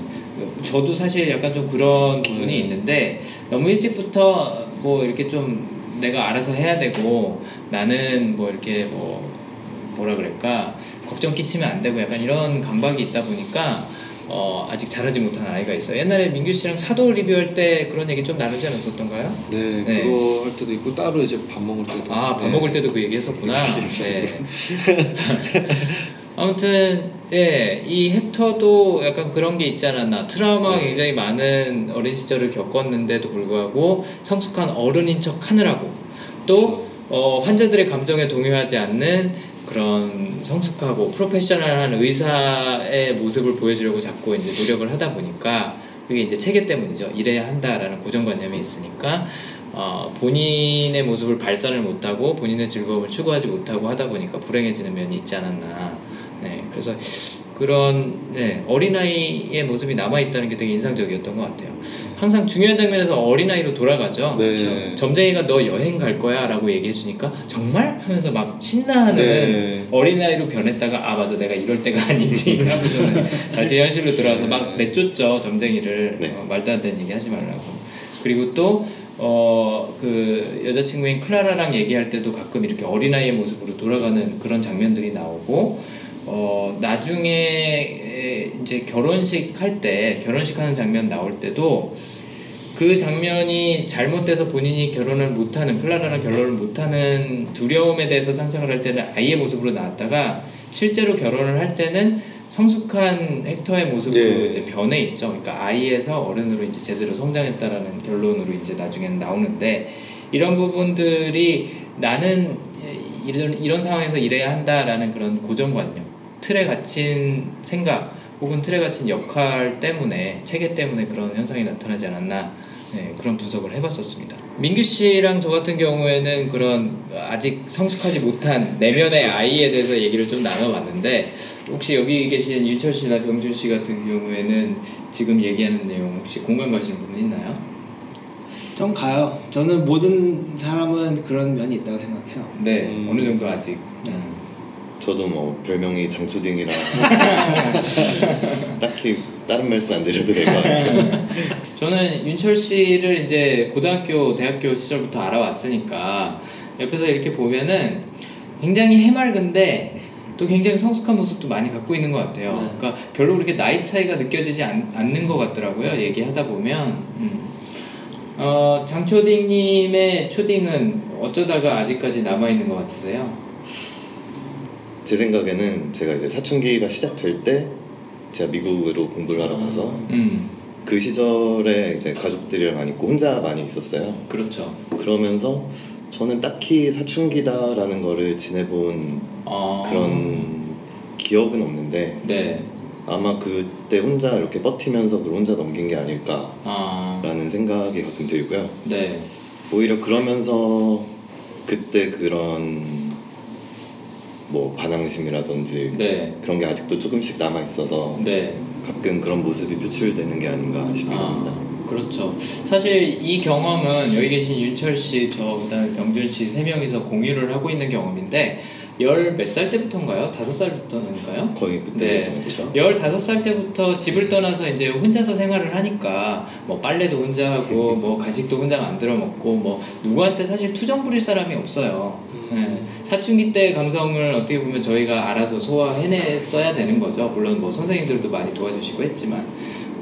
저도 사실 약간 좀 그런 부분이 네. 있는데 너무 일찍부터 뭐 이렇게 좀 내가 알아서 해야 되고 나는 뭐 이렇게 뭐 뭐라 그럴까 걱정 끼치면 안 되고 약간 이런 강박이 있다 보니까 어 아직 자라지 못한 아이가 있어요. 옛날에 민규 씨랑 사도 리뷰할 때 그런 얘기 좀 나누지 않았었던가요? 네, 네. 그거 할 때도 있고 따로 이제 밥 먹을 때도 아, 밥 네. 먹을 때도 그 얘기 했었구나. 네. 아무튼, 예, 이 헥터도 약간 그런 게 있지 않았나. 트라우마가 네. 굉장히 많은 어린 시절을 겪었는데도 불구하고 성숙한 어른인 척 하느라고 또, 그렇죠. 어, 환자들의 감정에 동요하지 않는 그런 성숙하고 프로페셔널한 의사의 모습을 보여주려고 자꾸 이제 노력을 하다 보니까 그게 이제 체계 때문이죠. 이래야 한다라는 고정관념이 있으니까 어, 본인의 모습을 발산을 못하고 본인의 즐거움을 추구하지 못하고 하다 보니까 불행해지는 면이 있지 않았나. 네, 그래서 그런 네, 어린아이의 모습이 남아있다는 게 되게 인상적이었던 것 같아요. 항상 중요한 장면에서 어린아이로 돌아가죠. 네. 그렇죠? 점쟁이가 너 여행 갈 거야 라고 얘기해주니까 정말? 하면서 막 신나하는 네. 어린아이로 변했다가 아 맞아 내가 이럴 때가 아니지 다시 현실로 들어와서 막 내쫓죠 점쟁이를 네. 어, 말도 안 되는 얘기 하지 말라고 그리고 또 어, 그 여자친구인 클라라랑 얘기할 때도 가끔 이렇게 어린아이의 모습으로 돌아가는 그런 장면들이 나오고 어, 나중에 에, 이제 결혼식 할 때 결혼식 하는 장면 나올 때도 그 장면이 잘못돼서 본인이 결혼을 못하는 클라라랑 결혼을 못하는 두려움에 대해서 상상을 할 때는 아이의 모습으로 나왔다가 실제로 결혼을 할 때는 성숙한 헥터의 모습으로 네. 이제 변해 있죠. 그러니까 아이에서 어른으로 이제 제대로 성장했다라는 결론으로 이제 나중에는 나오는데 이런 부분들이 나는 이런 이런 상황에서 이래야 한다라는 그런 고정관념, 틀에 갇힌 생각 혹은 틀에 갇힌 역할 때문에 체계 때문에 그런 현상이 나타나지 않았나 네, 그런 분석을 해봤었습니다. 민규 씨랑 저 같은 경우에는 그런 아직 성숙하지 못한 내면의 아이에 대해서 얘기를 좀 나눠봤는데 혹시 여기 계신 윤철 씨나 병준 씨 같은 경우에는 지금 얘기하는 내용 혹시 공감 가시는 부분 있나요? 좀 가요. 저는 모든 사람은 그런 면이 있다고 생각해요. 네, 음. 어느 정도 아직. 네. 저도 뭐 별명이 장초딩이라 딱히 다른 말씀 안 드려도 될 것 같아요. 저는 윤철 씨를 이제 고등학교, 대학교 시절부터 알아왔으니까 옆에서 이렇게 보면은 굉장히 해맑은데 또 굉장히 성숙한 모습도 많이 갖고 있는 것 같아요. 네. 그러니까 별로 그렇게 나이 차이가 느껴지지 않, 않는 것 같더라고요. 얘기하다 보면. 음. 어, 장초딩님의 초딩은 어쩌다가 아직까지 남아있는 것 같으세요? 제 생각에는 제가 이제 사춘기가 시작될 때 제가 미국으로 공부를 하러 가서 음, 그 시절에 이제 가족들이랑 안 있고 혼자 많이 있었어요. 그렇죠. 그러면서 저는 딱히 사춘기다라는 거를 지내본 어, 그런 기억은 없는데 네. 아마 그때 혼자 이렇게 버티면서 그걸 혼자 넘긴 게 아닐까라는 아, 생각이 가끔 들고요. 네. 오히려 그러면서 그때 그런 뭐 반항심이라든지 네. 그런 게 아직도 조금씩 남아 있어서 네. 가끔 그런 모습이 표출되는 게 아닌가 싶기도 합니다. 아, 그렇죠. 사실 이 경험은 여기 계신 윤철 씨, 저 그다음에 병준 씨 세 명이서 공유를 하고 있는 경험인데 열 몇 살 때부터인가요? 다섯 살부터인가요? 거의 그때 네. 정도죠. 15살 때부터 집을 떠나서 이제 혼자서 생활을 하니까 뭐 빨래도 혼자 하고 뭐 간식도 혼자 만들어 먹고 뭐 누구한테 사실 투정 부릴 사람이 없어요. 네. 사춘기 때 감성을 어떻게 보면 저희가 알아서 소화해냈어야 되는 거죠. 물론 뭐 선생님들도 많이 도와주시고 했지만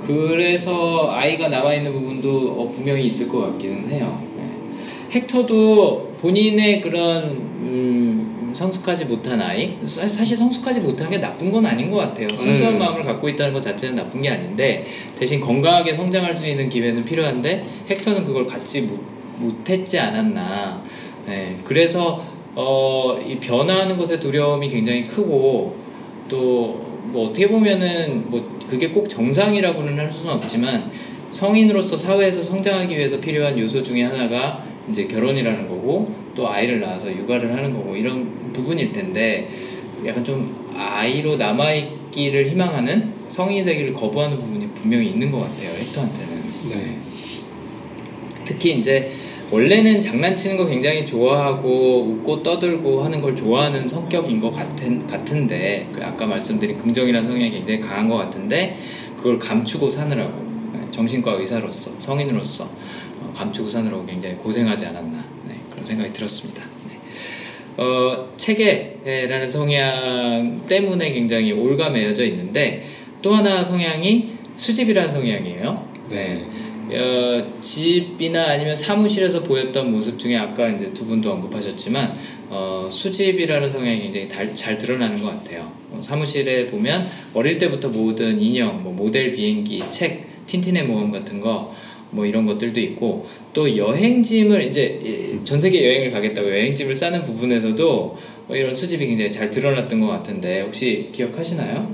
그래서 아이가 남아 있는 부분도 어, 분명히 있을 것 같기는 해요. 네. 헥터도 본인의 그런 음, 성숙하지 못한 아이 사- 사실 성숙하지 못한 게 나쁜 건 아닌 것 같아요. 순수한 네. 마음을 갖고 있다는 것 자체는 나쁜 게 아닌데 대신 건강하게 성장할 수 있는 기회는 필요한데 헥터는 그걸 갖지 못, 못했지 않았나. 네, 그래서 어, 이 변화하는 것에 두려움이 굉장히 크고 또 뭐 어떻게 보면은 뭐 그게 꼭 정상이라고는 할 수는 없지만 성인으로서 사회에서 성장하기 위해서 필요한 요소 중에 하나가 이제 결혼이라는 거고 또 아이를 낳아서 육아를 하는 거고 이런 부분일 텐데 약간 좀 아이로 남아있기를 희망하는 성인이 되기를 거부하는 부분이 분명히 있는 것 같아요 헥터한테는. 네. 특히 이제 원래는 장난치는 거 굉장히 좋아하고 웃고 떠들고 하는 걸 좋아하는 성격인 것 같은, 같은데 그 아까 말씀드린 긍정이라는 성향이 굉장히 강한 것 같은데 그걸 감추고 사느라고. 네, 정신과 의사로서 성인으로서 어, 감추고 사느라고 굉장히 고생하지 않았나 생각이 들었습니다. 네. 어, 체계라는 성향 때문에 굉장히 올가매어져 있는데 또 하나 성향이 수집이라는 성향이에요. 네. 어, 집이나 아니면 사무실에서 보였던 모습 중에 아까 이제 두 분도 언급하셨지만 어, 수집이라는 성향이 굉장히 달, 잘 드러나는 것 같아요. 어, 사무실에 보면 어릴 때부터 모든 인형, 뭐 모델 비행기, 책, 틴틴의 모험 같은 거. 뭐 이런 것들도 있고 또 여행짐을 이제 이- 전 세계 여행을 가겠다고 여행짐을 싸는 부분에서도 뭐 이런 수집이 굉장히 잘 드러났던 것 같은데 혹시 기억하시나요?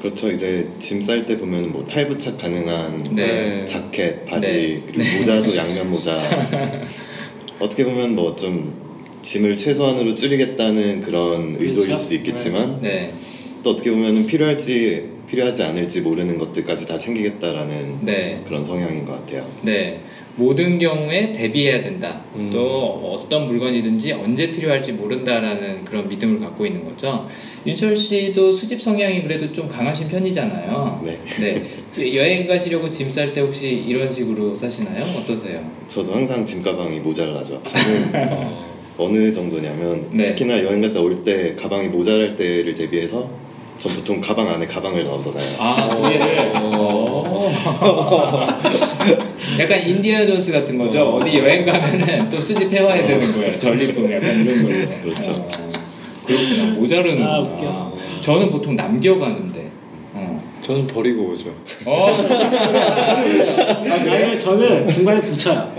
그렇죠. 이제 짐 쌀 때 보면 뭐 탈부착 가능한 네. 자켓, 바지 네. 그리고 모자도 양면 모자. 어떻게 보면 뭐 좀 짐을 최소한으로 줄이겠다는 그런 의도일. 수도 있겠지만 네, 또 어떻게 보면 필요할지 필요하지 않을지 모르는 것들까지 다 챙기겠다라는 네. 그런 성향인 것 같아요. 네. 모든 경우에 대비해야 된다. 음. 또 어떤 물건이든지 언제 필요할지 모른다라는 그런 믿음을 갖고 있는 거죠. 윤철 씨도 수집 성향이 그래도 좀 강하신 편이잖아요. 네. 네. 여행 가시려고 짐 쌀 때 혹시 이런 식으로 싸시나요? 어떠세요? 저도 항상 짐 가방이 모자라죠. 저는 어느 정도냐면 네. 특히나 여행 갔다 올 때 가방이 모자랄 때를 대비해서 전 보통 가방 안에 가방을 넣어서 가요. 아, 두 개를. 어. 약간 인디아나 존스 같은 거죠. 어 디 여행 가면은 또 수집해 와야 되는 거예요. 전리품 약간 이런 걸로. 그렇죠. 어, 그렇구나. 모자르는 아, 웃겨. 저는 보통 남겨가는데. 어. 저는 버리고 오죠. 어, 아니면 저는 중간에 붙여요.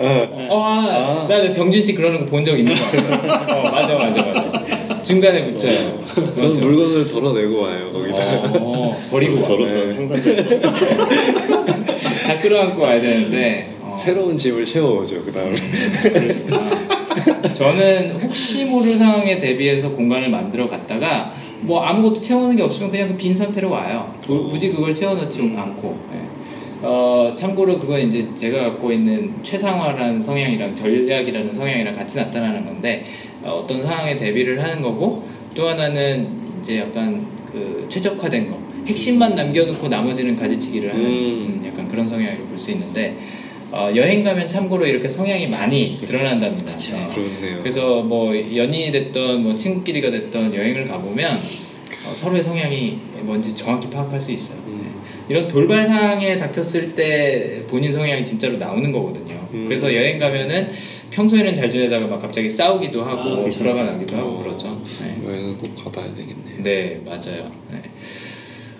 어, 아, 나 병준 씨 그러는 거 본 적 있는 거 같아. 어, 맞아, 맞아, 맞아. 중간에 붙여요. 저는 맞아. 물건을 덜어내고 와요 거기다. 어, 버리고 저로서 와요. 상상됐어. 다 끌어안고 와야 되는데. 어. 새로운 짐을 채워오죠 그 다음에. 그러시구나. 저는 혹시 모를 상황에 대비해서 공간을 만들어 갔다가 뭐 아무것도 채우는 게 없으면 그냥 그 빈 상태로 와요. 구- 굳이 그걸 채워넣지 않고. 예. 어, 참고로 그건 이제 제가 갖고 있는 최상화라는 성향이랑 전략이라는 성향이랑 같이 나타나는 건데 어, 어떤 상황에 대비를 하는 거고 또 하나는 이제 약간 그 최적화된 거 핵심만 남겨놓고 나머지는 가지치기를 하는 음. 음, 약간 그런 성향으로 볼 수 있는데 어, 여행 가면 참고로 이렇게 성향이 많이 드러난답니다. 네. 그렇네요. 그래서 뭐 연인이 됐던 뭐 친구끼리가 됐던 여행을 가보면 어, 서로의 성향이 뭔지 정확히 파악할 수 있어요. 음. 네. 이런 돌발 상황에 닥쳤을 때 본인 성향이 진짜로 나오는 거거든요. 음. 그래서 여행 가면은 평소에는 잘 지내다가 막 갑자기 싸우기도 하고 아, 그렇죠. 불화가 나기도 하고 어, 그러죠. 네. 여행은 꼭 가봐야 되겠네요. 네, 맞아요. 네.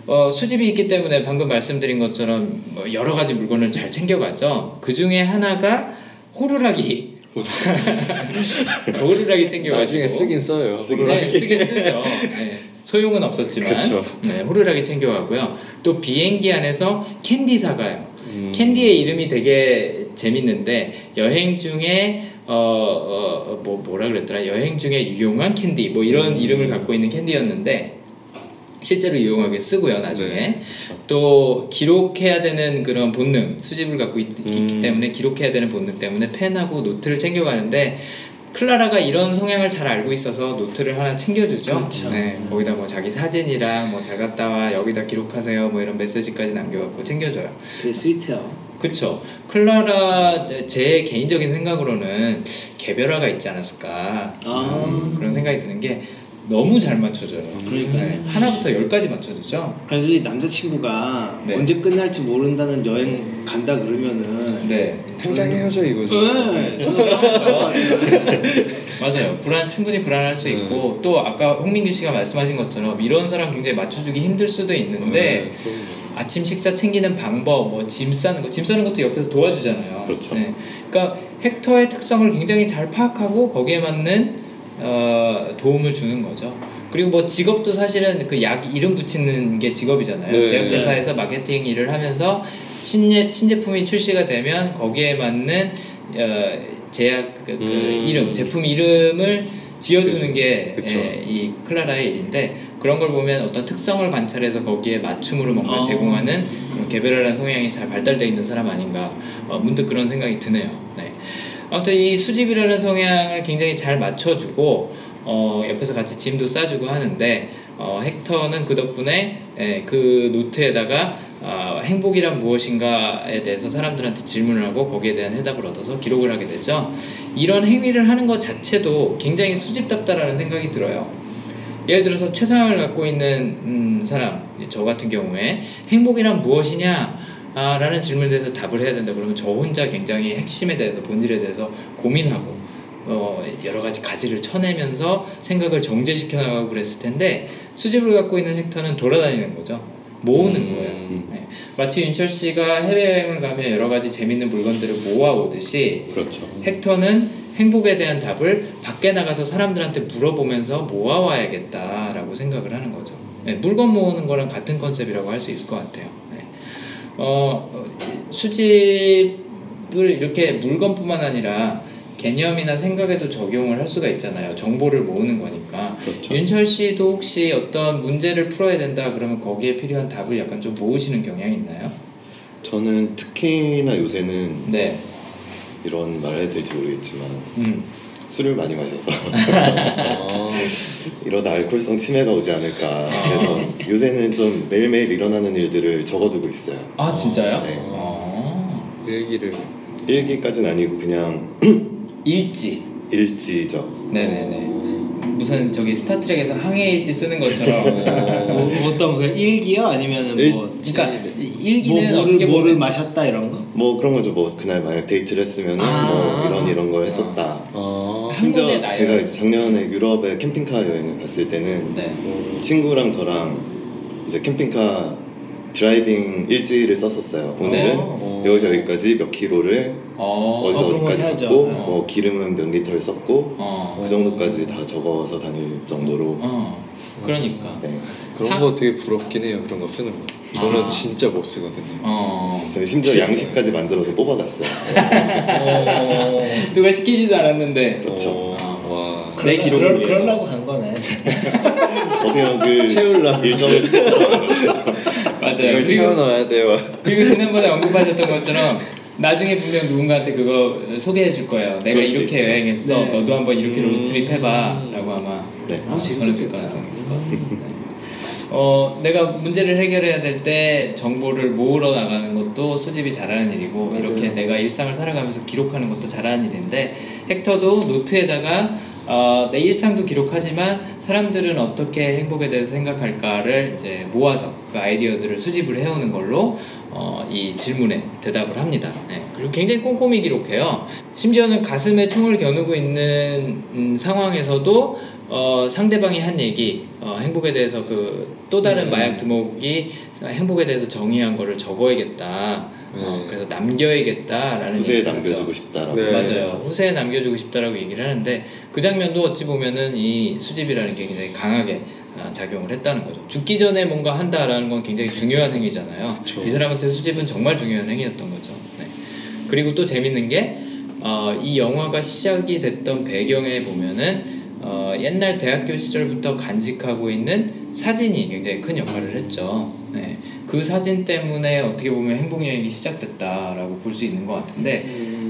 어, 수집이 있기 때문에 방금 말씀드린 것처럼 뭐 여러 가지 물건을 잘 챙겨가죠. 그 중에 하나가 호루라기. 호루라기 챙겨가지고. 나중에 쓰긴 써요. 네, 쓰긴 쓰죠. 네. 소용은 없었지만 그쵸. 네, 호루라기 챙겨가고요. 또 비행기 안에서 캔디 사가요. 음. 캔디의 이름이 되게 재밌는데 여행 중에 어뭐 뭐라 그랬더라 여행 중에 유용한 캔디 뭐 이런 이름을 갖고 있는 캔디였는데 실제로 유용하게 쓰고요 나중에 네. 또 기록해야 되는 그런 본능 수집을 갖고 있, 기 음. 때문에 기록해야 되는 본능 때문에 펜하고 노트를 챙겨가는데 클라라가 이런 성향을 잘 알고 있어서 노트를 하나 챙겨주죠. 그렇죠. 네, 거기다 뭐 자기 사진이랑 뭐 잘 갔다 와 여기다 기록하세요 뭐 이런 메시지까지 남겨갖고 챙겨줘요. 되게 스위트해요. 그쵸. 클라라 제 개인적인 생각으로는 개별화가 있지 않았을까 아. 음, 그런 생각이 드는 게 너무 잘 맞춰줘요. 그러니까요. 네, 하나부터 열까지 맞춰주죠. 그래서 이 남자친구가 네. 언제 끝날지 모른다는 여행 간다 그러면은 네. 당장 헤어져 이거죠. 네. 맞아요. 불안 충분히 불안할 수 네. 있고 또 아까 홍민규 씨가 말씀하신 것처럼 이런 사람 굉장히 맞춰주기 힘들 수도 있는데 네. 아침 식사 챙기는 방법, 뭐 짐 싸는 거, 짐 싸는 것도 옆에서 도와주잖아요. 그렇죠. 네. 그러니까 헥터의 특성을 굉장히 잘 파악하고 거기에 맞는 어, 도움을 주는 거죠. 그리고 뭐 직업도 사실은 그 약 이름 붙이는 게 직업이잖아요. 네. 제약회사에서 마케팅 일을 하면서 신제, 신제품이 출시가 되면 거기에 맞는 어, 제약 그, 그 음. 이름, 제품 이름을 지어주는 게 그쵸. 예, 이 클라라의 일인데 그런 걸 보면 어떤 특성을 관찰해서 거기에 맞춤으로 뭔가를 어. 제공하는 개별화라는 성향이 잘 발달되어 있는 사람 아닌가 어, 문득 그런 생각이 드네요. 네. 아무튼 이 수집이라는 성향을 굉장히 잘 맞춰주고 어, 옆에서 같이 짐도 싸주고 하는데 어, 헥터는 그 덕분에 예, 그 노트에다가 아, 행복이란 무엇인가에 대해서 사람들한테 질문을 하고 거기에 대한 해답을 얻어서 기록을 하게 되죠. 이런 행위를 하는 것 자체도 굉장히 수집답다라는 생각이 들어요. 예를 들어서 최상을 갖고 있는 음, 사람, 저 같은 경우에 행복이란 무엇이냐? 아, 라는 질문에 대해서 답을 해야 된다 그러면 저 혼자 굉장히 핵심에 대해서 본질에 대해서 고민하고 어, 여러 가지 가지를 쳐내면서 생각을 정제시켜 나가고 그랬을 텐데 수집을 갖고 있는 섹터는 돌아다니는 거죠. 모으는 음. 거예요. 네. 마치 윤철 씨가 해외여행을 가면 여러 가지 재밌는 물건들을 모아오듯이 그렇죠. 헥터는 행복에 대한 답을 밖에 나가서 사람들한테 물어보면서 모아와야겠다라고 생각을 하는 거죠. 네, 물건 모으는 거랑 같은 컨셉이라고 할 수 있을 것 같아요. 네. 어, 어, 수집을 이렇게 물건뿐만 아니라 개념이나 생각에도 적용을 할 수가 있잖아요. 정보를 모으는 거니까. 그렇죠. 윤철 씨도 혹시 어떤 문제를 풀어야 된다 그러면 거기에 필요한 답을 약간 좀 모으시는 경향이 있나요? 저는 특히나 요새는 네. 이런 말을 해도 될지 모르겠지만 음. 술을 많이 마셔서 아, 이러다 알코올성 치매가 오지 않을까 그래서 요새는 좀 매일매일 일어나는 일들을 적어두고 있어요 아 진짜요? 네. 어. 일기를 일기까지는 아니고 그냥 일지. 일지죠 네네네. 무슨 저기 Star Trek에서 항해 일지 쓰는 것처럼. 뭐, 어떤 그 일기요? 아니면은 일- 뭐 그러니까 이- 뭐, 일기는 뭐를, 어떻게 뭐를 보면 마셨다 이런 거? 뭐 그런 거죠 뭐 그날 만약 데이트를 했으면 아. 뭐 이런 이런 걸 했었다 아, 한 심지어. 제가 이제 작년에 유럽에 캠핑카 여행을 갔을 때는 네. 친구랑 저랑 이제 캠핑카 driving 일지를 썼었어요. 오늘은 어. 여기서 여기까지 몇 킬로를 어. 어디서 어, 그런 거 어디까지. 갔고 어. 뭐 기름은 몇 리터를 썼고 어. 그 정도까지 다 적어서 다닐 정도로 어. 그러니까. 네. 그런 하- 거 되게 부럽긴 해요. 그런 거 쓰는 거. 저는 아. 진짜 못 쓰거든요. 어. 저희 심지어 양식까지 만들어서 뽑아갔어요. 누가 시키지도 않았는데. 그렇죠. 어, 와. 내 그러- 위해서. 그러려고 간 거네. 어떻게 보면 그. 일정을. 맞아요. 이걸 그리고, 채워 넣어야 돼요. 그리고 지난번에 언급하셨던 것처럼 나중에 분명 누군가한테 그거 소개해 줄 거예요. 내가 이렇게 있죠. 여행했어. 네. 너도 한번 이렇게 음. 로드트립 해봐라고 아마 네. 아, 재밌을 가능성이 있을 것 같아요. 네. 어, 내가 문제를 해결해야 될 때 정보를 모으러 나가는 것도 수집이 잘하는 일이고 맞아요. 이렇게 내가 일상을 살아가면서 기록하는 것도 잘하는 일인데 헥터도 노트에다가 어, 내 일상도 기록하지만 사람들은 어떻게 행복에 대해서 생각할까를 이제 모아서 그 아이디어들을 수집을 해오는 걸로 어, 이 질문에 대답을 합니다. 네. 그리고 굉장히 꼼꼼히 기록해요. 심지어는 가슴에 총을 겨누고 있는 음, 상황에서도 어, 상대방이 한 얘기, 어, 행복에 대해서 그 또 다른 음. 마약 두목이 행복에 대해서 정의한 거를 적어야겠다. 어, 네. 그래서 남겨야겠다라는 후세에. 남겨주고 싶다라고. 네. 맞아요. 하죠. 후세에 남겨주고 싶다라고 얘기를 하는데 그 장면도 어찌 보면은 이 수집이라는 게 굉장히 강하게 아, 작용을 했다는 거죠. 죽기 전에 뭔가 한다라는 건 굉장히 중요한 행위잖아요. 그쵸. 이 사람한테 수집은 정말 중요한 행위였던 거죠. 네. 그리고 또 재밌는 게 어, 이 영화가 시작이 됐던 배경에 보면은 어, 옛날 대학교 시절부터 간직하고 있는 사진이 굉장히 큰 역할을 했죠. 네. 그 사진 때문에 어떻게 보면 행복 여행이 시작됐다라고 볼 수 있는 것 같은데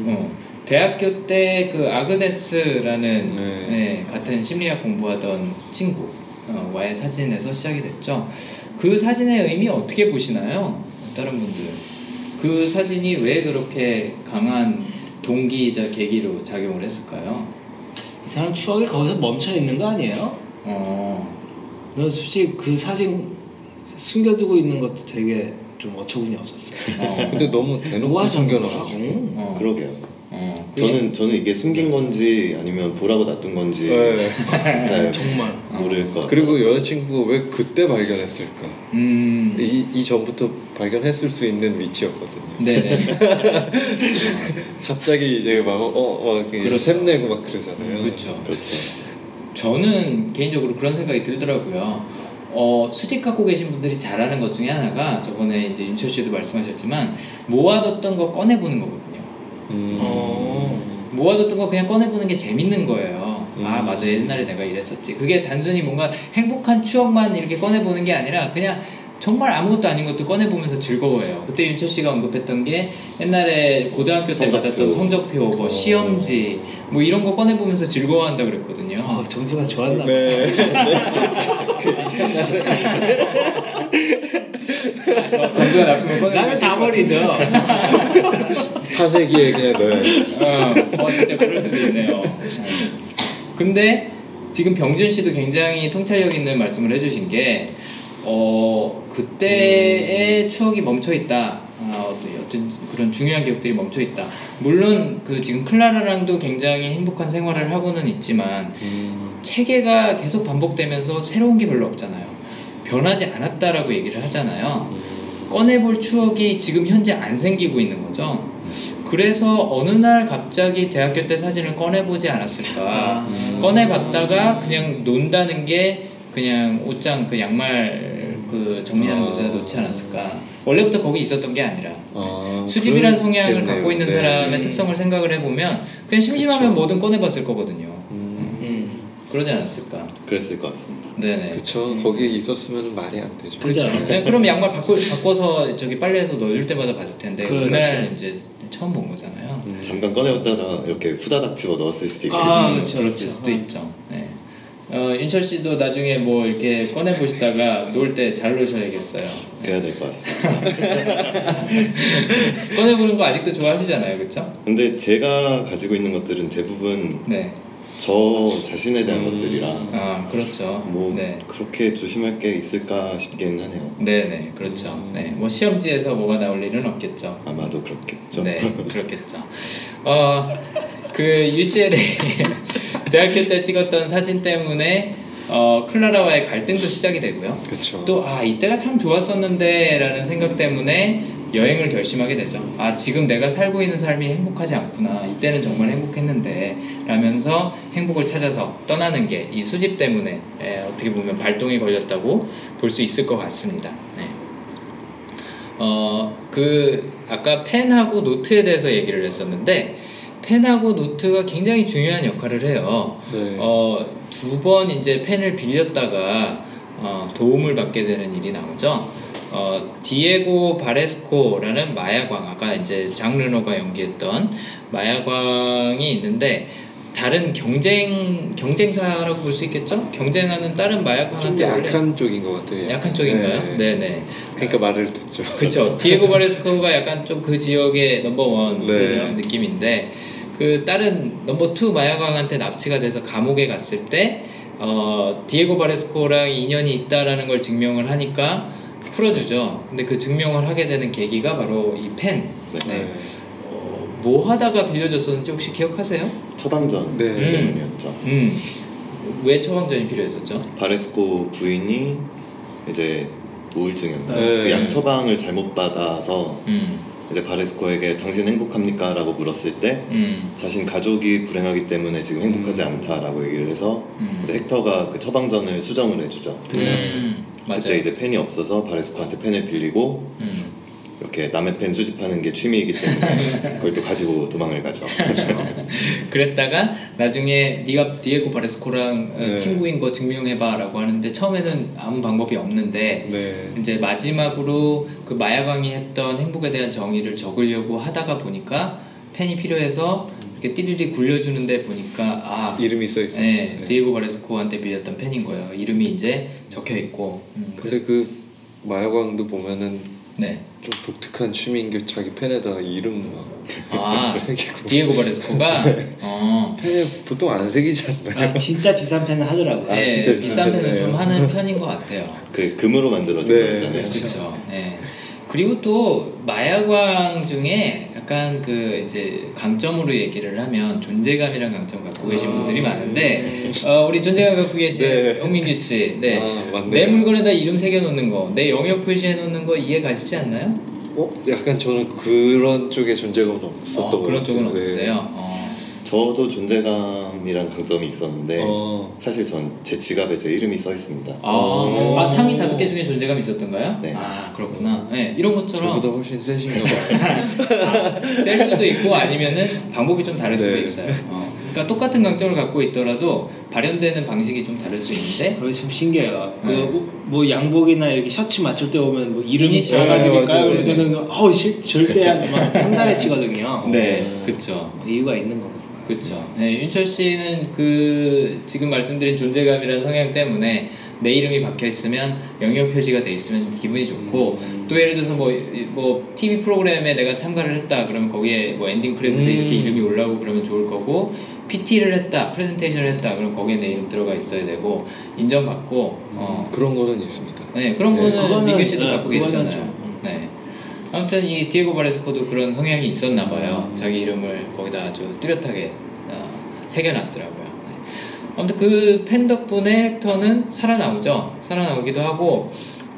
어, 대학교 때 그 아그네스라는 네. 네, 같은 심리학 공부하던 친구 어, 와의 사진에서 시작이 됐죠. 그 사진의 의미 어떻게 보시나요? 다른 분들 그 사진이 왜 그렇게 강한 동기이자 계기로 작용을 했을까요? 이 사람 추억이 거기서 멈춰 있는 거 아니에요? 어, 너 솔직히 그 사진 숨겨두고 있는 것도 되게 좀 어처구니 없었어. 어, 근데 너무 대놓고 숨겨놔가지고. 어, 그러게요. 어, 저는 저는 이게 숨긴 건지 아니면 보라고 놔둔 건지 네. 잘 정말. 모를 것 같아요. 그리고 여자친구가 왜 그때 발견했을까? 음, 이, 이 전부터 발견했을 수 있는 위치였거든요. 네네. 갑자기 이제 막 어, 막 그렇죠. 샘내고 막 그러잖아요. 그렇죠. 그렇죠. 저는 개인적으로 그런 생각이 들더라고요. 어, 수집하고 계신 분들이 잘하는 것 중에 하나가 저번에 이제 윤철 씨도 말씀하셨지만 모아뒀던 거 꺼내보는 거거든요. 음. 어. 모아뒀던 거 그냥 꺼내보는 게 재밌는 거예요. 아 음. 맞아 옛날에 내가 이랬었지 그게 단순히 뭔가 행복한 추억만 이렇게 꺼내보는 게 아니라 그냥 정말 아무것도 아닌 것도 꺼내보면서 즐거워요 그때 윤철 씨가 언급했던 게 옛날에 고등학교 때 성적표. 받았던 성적표 뭐 어. 시험지 뭐 이런 거 꺼내보면서 즐거워한다 그랬거든요 어, 점수가 좋았나 봐. 네. 점수가 나쁘면 꺼내 나는 다 버리죠. 파쇄기에 그냥 네. 어, 어, 진짜 그럴 수도 있네요. 근데 지금 병준 씨도 굉장히 통찰력 있는 말씀을 해주신 게, 어, 그때의 추억이 멈춰 있다. 아, 어떤, 어떤 그런 중요한 기억들이 멈춰 있다. 물론 그 지금 클라라랑도 굉장히 행복한 생활을 하고는 있지만, 음, 체계가 계속 반복되면서 새로운 게 별로 없잖아요. 변하지 않았다라고 얘기를 하잖아요. 꺼내볼 추억이 지금 현재 안 생기고 있는 거죠. 그래서 어느 날 갑자기 대학교 때 사진을 꺼내보지 않았을까. 아. 꺼내봤다가 그냥 논다는 게 그냥 옷장 그 양말 그 정리하는 아. 곳에다 놓지 않았을까. 원래부터 거기 있었던 게 아니라. 아, 수집이란 성향을 그렇겠네요. 갖고 있는 네. 사람의 특성을 생각을 해보면 그냥 심심하면 그쵸. 뭐든 꺼내봤을 거거든요. 음, 음. 그러지 않았을까. 그랬을 것 같습니다. 네네. 그쵸. 거기에 있었으면 말이 안 되죠. 그죠. 네, 그럼 양말 바꿔, 바꿔서 저기 빨래해서 넣어줄 때마다 봤을 텐데. 그날 이제 처음 본 거잖아요. 음. 잠깐 꺼내었다가 이렇게 후다닥 집어 넣었을 수도 있겠지. 아, 음, 그렇죠, 그렇죠. 수도 있죠. 네. 어, 윤철 씨도 나중에 뭐 이렇게 꺼내 보시다가 놓을 때잘 놓으셔야겠어요. 그래야 될 것 같습니다. 꺼내 보는 거 아직도 좋아하시잖아요, 그렇죠? 근데 제가 가지고 있는 것들은 대부분 네. 저 자신에 대한 음. 것들이라 아 그렇죠. 뭐 네. 그렇게 조심할 게 있을까 싶긴 하네요. 네네 그렇죠. 네. 뭐 시험지에서 뭐가 나올 일은 없겠죠. 아마도 그렇겠죠. 네, 그렇겠죠. 어, 그 UCLA 대학교 때 찍었던 사진 때문에 어, 클라라와의 갈등도 시작이 되고요. 그쵸. 또아 이때가 참 좋았었는데라는 생각 때문에 여행을 결심하게 되죠. 아 지금 내가 살고 있는 삶이 행복하지 않구나. 이때는 정말 행복했는데 라면서 행복을 찾아서 떠나는 게 이 수집 때문에 에, 어떻게 보면 발동이 걸렸다고 볼 수 있을 것 같습니다. 네. 어, 그 아까 펜하고 노트에 대해서 얘기를 했었는데 펜하고 노트가 굉장히 중요한 역할을 해요. 네. 어, 두 번 이제 펜을 빌렸다가 어, 도움을 받게 되는 일이 나오죠. 어, 디에고 바레스코라는 마약왕 아까 이제 장 르노가 연기했던 마약왕이 있는데 다른 경쟁 경쟁사라고 볼 수 있겠죠? 경쟁하는 다른 원래 약한 쪽인 것 같아요. 약한 쪽인가요? 네. 네네. 그러니까 말을 듣죠. 그렇죠. 디에고 바레스코가 약간 좀 그 지역의 number one 네. 느낌인데 그 다른 number two 마약왕한테 납치가 돼서 감옥에 갔을 때 어, 디에고 바레스코랑 인연이 있다라는 걸 증명을 하니까 풀어주죠. 근데 그 증명을 하게 되는 계기가 바로 이 펜. 네. 네. 어, 뭐 하다가 빌려줬었는지 혹시 기억하세요? 처방전 네. 때문이었죠. 음. 왜 처방전이 필요했었죠? 바레스코 부인이 이제 우울증이었나 네. 그약 처방을 잘못 받아서 음. 이제 바레스코에게 당신 행복합니까? 라고 물었을 때 음. 자신 가족이 불행하기 때문에 지금 행복하지 음. 않다라고 얘기를 해서 음. 이제 헥터가 그 처방전을 수정을 해주죠. 음. 맞아요. 그때 이제 펜이 없어서 바레스코한테 펜을 빌리고 음. 이렇게 남의 펜 수집하는 게 취미이기 때문에 그걸 또 가지고 도망을 가죠. 그랬다가 나중에 네가 디에고 바레스코랑 어, 네. 친구인 거 증명해봐라고 하는데 처음에는 아무 방법이 없는데 네. 이제 마지막으로 그 마야광이 했던 행복에 대한 정의를 적으려고 하다가 보니까 펜이 필요해서 이렇게 띠리리 굴려주는데 보니까 아 이름이 써 있었죠. 네, 네. 디에고 바레스코한테 빌렸던 펜인 거예요. 이름이 이제 적혀 있고. 음, 근데 그 마야광도 보면은 네. 좀 독특한 취미인 게 자기 펜에다 이름 막아 새기고 디에고 바레스코가 어. 펜에 보통 안 새기지 않나요? 아, 진짜 비싼 펜을 하더라고요. 아, 네, 진짜 비싼 비싼 좀 펜이에요. 하는 편인 것 같아요. 그 금으로 만들어진 네. 거잖아요. 그렇죠. 예. 그리고 또 마야광 중에 약간 그 이제 강점으로 얘기를 하면 존재감이란 강점 갖고 계신 아, 분들이 많은데 어, 우리 존재감 갖고 계신 네. 홍민규 씨, 네. 아. 내 물건에다 이름 새겨 놓는 거, 내 영역 표시해 놓는 거 이해 가시지 않나요? 어? 약간 저는 그런 쪽에 존재감은 없었던 어, 것 그런 같아요. 쪽은 네. 없으세요. 어. 저도 존재감 이란 강점이 있었는데 어. 사실 전 제 지갑에 제 이름이 써 있습니다. 아, 어. 아, 상위 다섯 개 중에 존재감 이 있었던가요? 네. 아 그렇구나. 네, 이런 것처럼 저보다 훨씬 세신가 봐요. 셀 수도 있고 아니면은 방법이 좀 다를 수도 네. 있어요. 어. 그러니까 똑같은 강점을 갖고 있더라도 발현되는 방식이 좀 다를 수 있는데 그게 참 신기해요. 네. 그뭐 양복이나 이렇게 셔츠 맞출 때 오면 뭐 이름이? 네, 네, 저는 어우 실- 절대 막 상단에 치거든요. 네, 그렇죠. 이유가 있는 거고. 그렇죠. 네, 윤철 씨는 그 지금 말씀드린 존재감이라는 성향 때문에 내 이름이 박혀 있으면 영역 표시가 돼 있으면 기분이 좋고 또 예를 들어서 뭐, 이- 뭐 TV 프로그램에 내가 참가를 했다 그러면 거기에 뭐 ending credit에 음. 이렇게 이름이 올라오고 그러면 좋을 거고 PT를 했다 프레젠테이션을 했다 그럼 거기에 내 이름 들어가 있어야 되고 인정받고 어 그런 거는 있습니다. 네 그런 네, 거는 민규 씨도 네, 갖고 계시잖아요. 좀, 음. 네. 아무튼 이 디에고 바레스코도 그런 성향이 있었나 봐요. 자기 이름을 거기다 아주 뚜렷하게 어, 새겨놨더라고요. 네. 아무튼 그 팬 덕분에 헥터는 살아나오죠. 살아나오기도 하고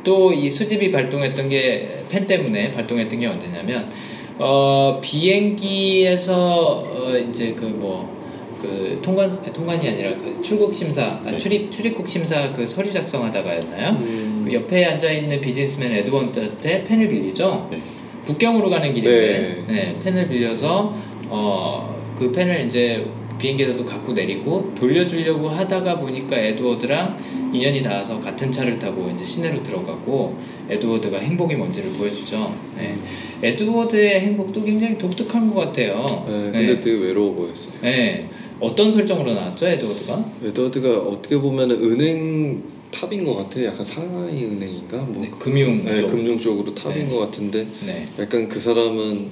또 이 수집이 발동했던 게 팬 때문에 발동했던 게 언제냐면 어, 비행기에서 어, 이제 그뭐 그 통관 통관이 아니라 그 출국 심사 아, 네. 출입 출입국 심사 그 서류 작성하다가였나요? 음. 그 옆에 앉아 있는 비즈니스맨 에드원드한테 펜을 빌리죠. 네. 북경으로 가는 길인데 네. 펜을 빌려서 어, 그 펜을 이제 비행기에서도 갖고 내리고 돌려주려고 하다가 보니까 에드워드랑 인연이 닿아서 같은 차를 타고 이제 시내로 들어가고 에드워드가 행복이 뭔지를 보여주죠. 네. 에드워드의 행복도 굉장히 독특한 것 같아요. 네, 근데 되게 외로워 보였어요. 네. 어떤 설정으로 나왔죠, 에드워드가? 에드워드가 어떻게 보면은 은행 top인 것 같아. 약간 상하이 은행인가 뭐 네, 금융 네, 쪽. 금융 쪽으로 top인 네. 것 같은데 네. 약간 그 사람은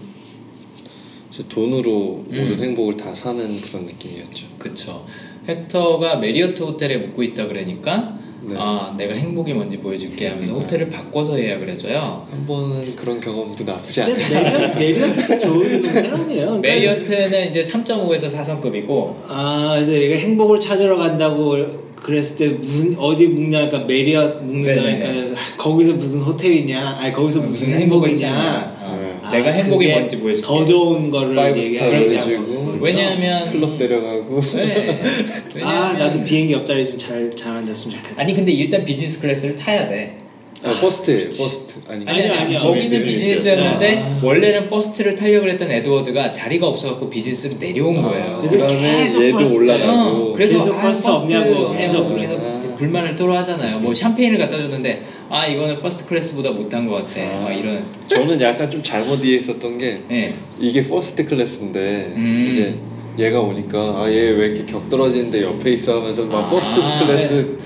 이제 돈으로 음. 모든 행복을 다 사는 그런 느낌이었죠. 그쵸. 헥터가 메리어트 호텔에 묵고 있다 그러니까 네. 아 내가 행복이 뭔지 보여줄게 하면서 호텔을 바꿔서 예약을 해줘요. 한 번은 그런 경험도 나쁘지 않아요. 메리어트 메리어트가 좋은 사람이에요. 그러니까 메리어트는 이제 3.5에서 4성급이고 아 그래서 얘가 행복을 찾으러 간다고 그랬을 때 무슨 어디 묵냐 그러니까 메리엇 묵는다. 그러니까 거기서 무슨 호텔이냐 아니 거기서 무슨, 행복이냐 어, 네. 아, 내가 행복이 뭔지 보여줄게. 더 좋은 거를 스타를 거죠. 해주고 왜냐하면 클럽 데려가고 네. 아 나도 비행기 옆자리 좀 잘 잘 앉았으면 좋겠다. 아니 근데 일단 business class를 타야 돼. 아, first. first 아니 아니, 아니요. 거기는. 비즈니스였는데 아. 원래는 first를 타려고 했던 에드워드가 자리가 없어갖고 비즈니스로 내려온 거예요. 그래서 그다음에 계속 얘도 first. 올라가고 어, 그래서 계속 아, first 없냐고 계속 계속 계속 아. 불만을 토로 하잖아요. 뭐 샴페인을 갖다 줬는데 아 이거는 first class보다 못한 것 같아. 아. 막 이런. 저는 약간 좀 잘못 이해했었던 게 예. 이게 first class인데 음. 이제 얘가 오니까 아 얘 왜 이렇게 격 떨어지는데 옆에 있어 하면서 막 아. first class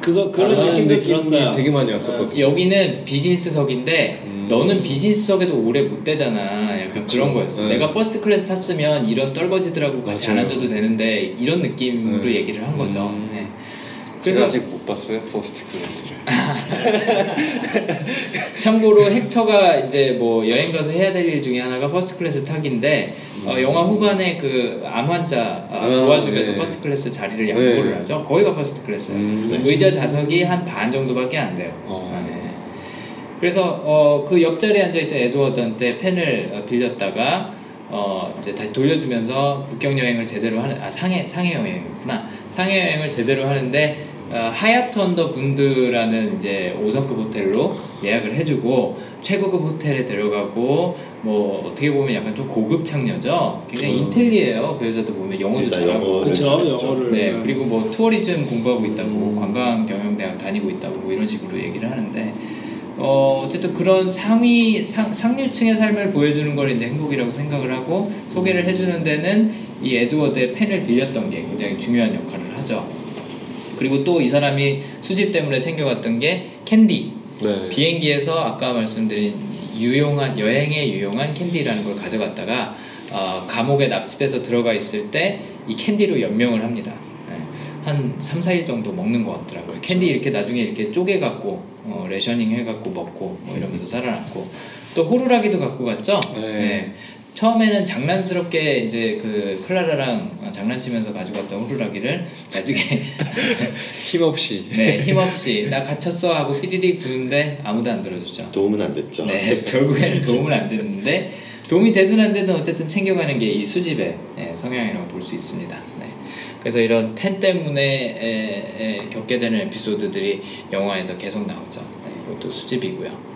그거 그런 아, 느낌도 들었어요. 되게 많이 왔었거든요. 여기는 비즈니스석인데 음. 너는 비즈니스석에도 오래 못 되잖아. 약간 그쵸. 그런 거였어. 네. 내가 first class 탔으면 이런 떨거지들하고 같이 맞아요. 안 앉아도 되는데 이런 느낌으로 네. 얘기를 한 거죠. 음. 네. 그래서 아직 못 봤어요 first class를. 참고로 헥터가 이제 뭐 여행 가서 해야 될 일 중에 하나가 first class 타기인데 어, 영화 후반에 그 암 환자 아, 아, 도와주면서 네. first class 자리를 양보를 네. 하죠. 거기가 first class예요. 음, 네. 의자 좌석이 한 반 정도밖에 안 돼요. 어. 아, 네. 그래서 어, 그 옆자리에 앉아있던 에드워드한테 펜을 어, 빌렸다가 어, 이제 다시 돌려주면서 북경 여행을 제대로 하는 아 상해 상해 여행이구나 상해 여행을 제대로 하는데 어, Hyatt on the Bund라는 이제 5성급 호텔로 예약을 해주고 최고급 호텔에 데려가고 뭐 어떻게 보면 약간 좀 고급 창녀죠. 굉장히 음. 인텔리예요. 그 여자도 보면 영어도 잘하고 그렇죠. 영어를 네, 그리고 뭐 tourism 공부하고 있다고 음. 관광 경영대학 다니고 있다고 뭐 이런 식으로 얘기를 하는데 어 어쨌든 그런 상위 상, 상류층의 삶을 보여주는 걸 이제 행복이라고 생각을 하고 소개를 해주는 데는 이 에드워드의 펜을 빌렸던 게 굉장히 중요한 역할을 하죠. 그리고 또 이 사람이 수집 때문에 챙겨갔던 게 캔디. 네. 비행기에서 아까 말씀드린 유용한 여행에 유용한 캔디라는 걸 가져갔다가 어, 감옥에 납치돼서 들어가 있을 때 이 캔디로 연명을 합니다. 네. 한 3, 4일 정도 먹는 것 같더라고요. 캔디 이렇게 나중에 이렇게 쪼개갖고 어, rationing 해갖고 먹고 뭐 이러면서 살아남고 또 호루라기도 갖고 갔죠. 네. 처음에는 장난스럽게 이제 그 클라라랑 어, 장난치면서 가져갔던 호루라기를 나중에 힘없이 네, 힘없이 나 갇혔어 하고 삐리리 부는데 아무도 안 들어주죠. 도움은 안 됐죠. 네, 결국에는 도움을 안 됐는데 도움이 되든 안 되든 어쨌든 챙겨가는 게 이 수집의 예, 성향이라고 볼 수 있습니다. 네. 그래서 이런 팬 때문에 에, 에, 겪게 되는 에피소드들이 영화에서 계속 나오죠. 네, 이것도 수집이고요.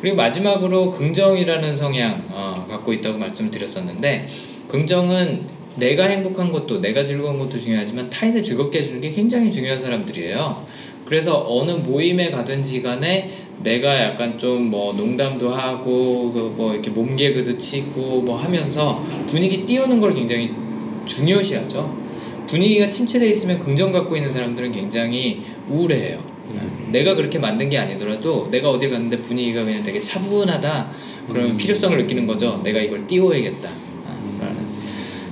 그리고 마지막으로 긍정이라는 성향 어, 갖고 있다고 말씀을 드렸었는데 긍정은 내가 행복한 것도 내가 즐거운 것도 중요하지만 타인을 즐겁게 해주는 게 굉장히 중요한 사람들이에요. 그래서 어느 모임에 가든지 간에 내가 약간 좀 뭐 농담도 하고 그 뭐 이렇게 몸개그도 치고 뭐 하면서 분위기 띄우는 걸 굉장히 중요시하죠. 분위기가 침체돼 있으면 긍정 갖고 있는 사람들은 굉장히 우울해해요. 내가 그렇게 만든 게 아니더라도 내가 어딜 갔는데 분위기가 그냥 되게 차분하다. 그러면 필요성을 느끼는 거죠. 내가 이걸 띄워야겠다. 아, 라는.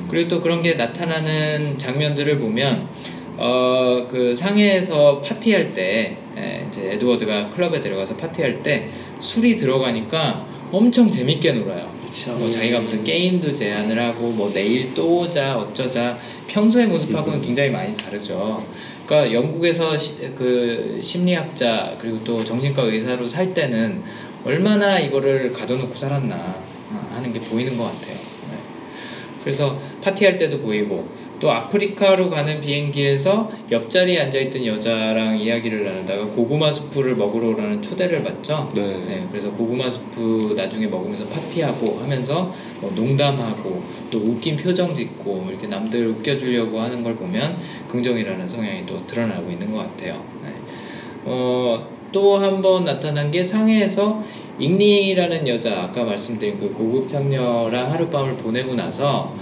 그리고 또 그런 게 나타나는 장면들을 보면 어 그 상해에서 파티할 때 에, 이제 에드워드가 클럽에 들어가서 파티할 때 술이 들어가니까 엄청 재밌게 놀아요. 그쵸. 뭐 자기가 무슨 게임도 제안을 하고 뭐 내일 또 오자 어쩌자 평소의 모습하고는 굉장히 많이 다르죠. 그러니까 영국에서 시, 그 심리학자 그리고 또 정신과 의사로 살 때는 얼마나 이거를 가둬놓고 살았나 아, 하는 게 보이는 것 같아요. 네. 그래서 파티할 때도 보이고 또 아프리카로 가는 비행기에서 옆자리에 앉아있던 여자랑 이야기를 나누다가 고구마 수프를 먹으러 오라는 초대를 받죠. 네. 그래서 고구마 수프 나중에 먹으면서 파티하고 하면서 뭐 농담하고 또 웃긴 표정 짓고 이렇게 남들 웃겨주려고 하는 걸 보면 긍정이라는 성향이 또 드러나고 있는 것 같아요. 네. 어, 또 한 번 나타난 게 상해에서 잉리라는 여자 아까 말씀드린 그 고급 장녀랑 하룻밤을 보내고 나서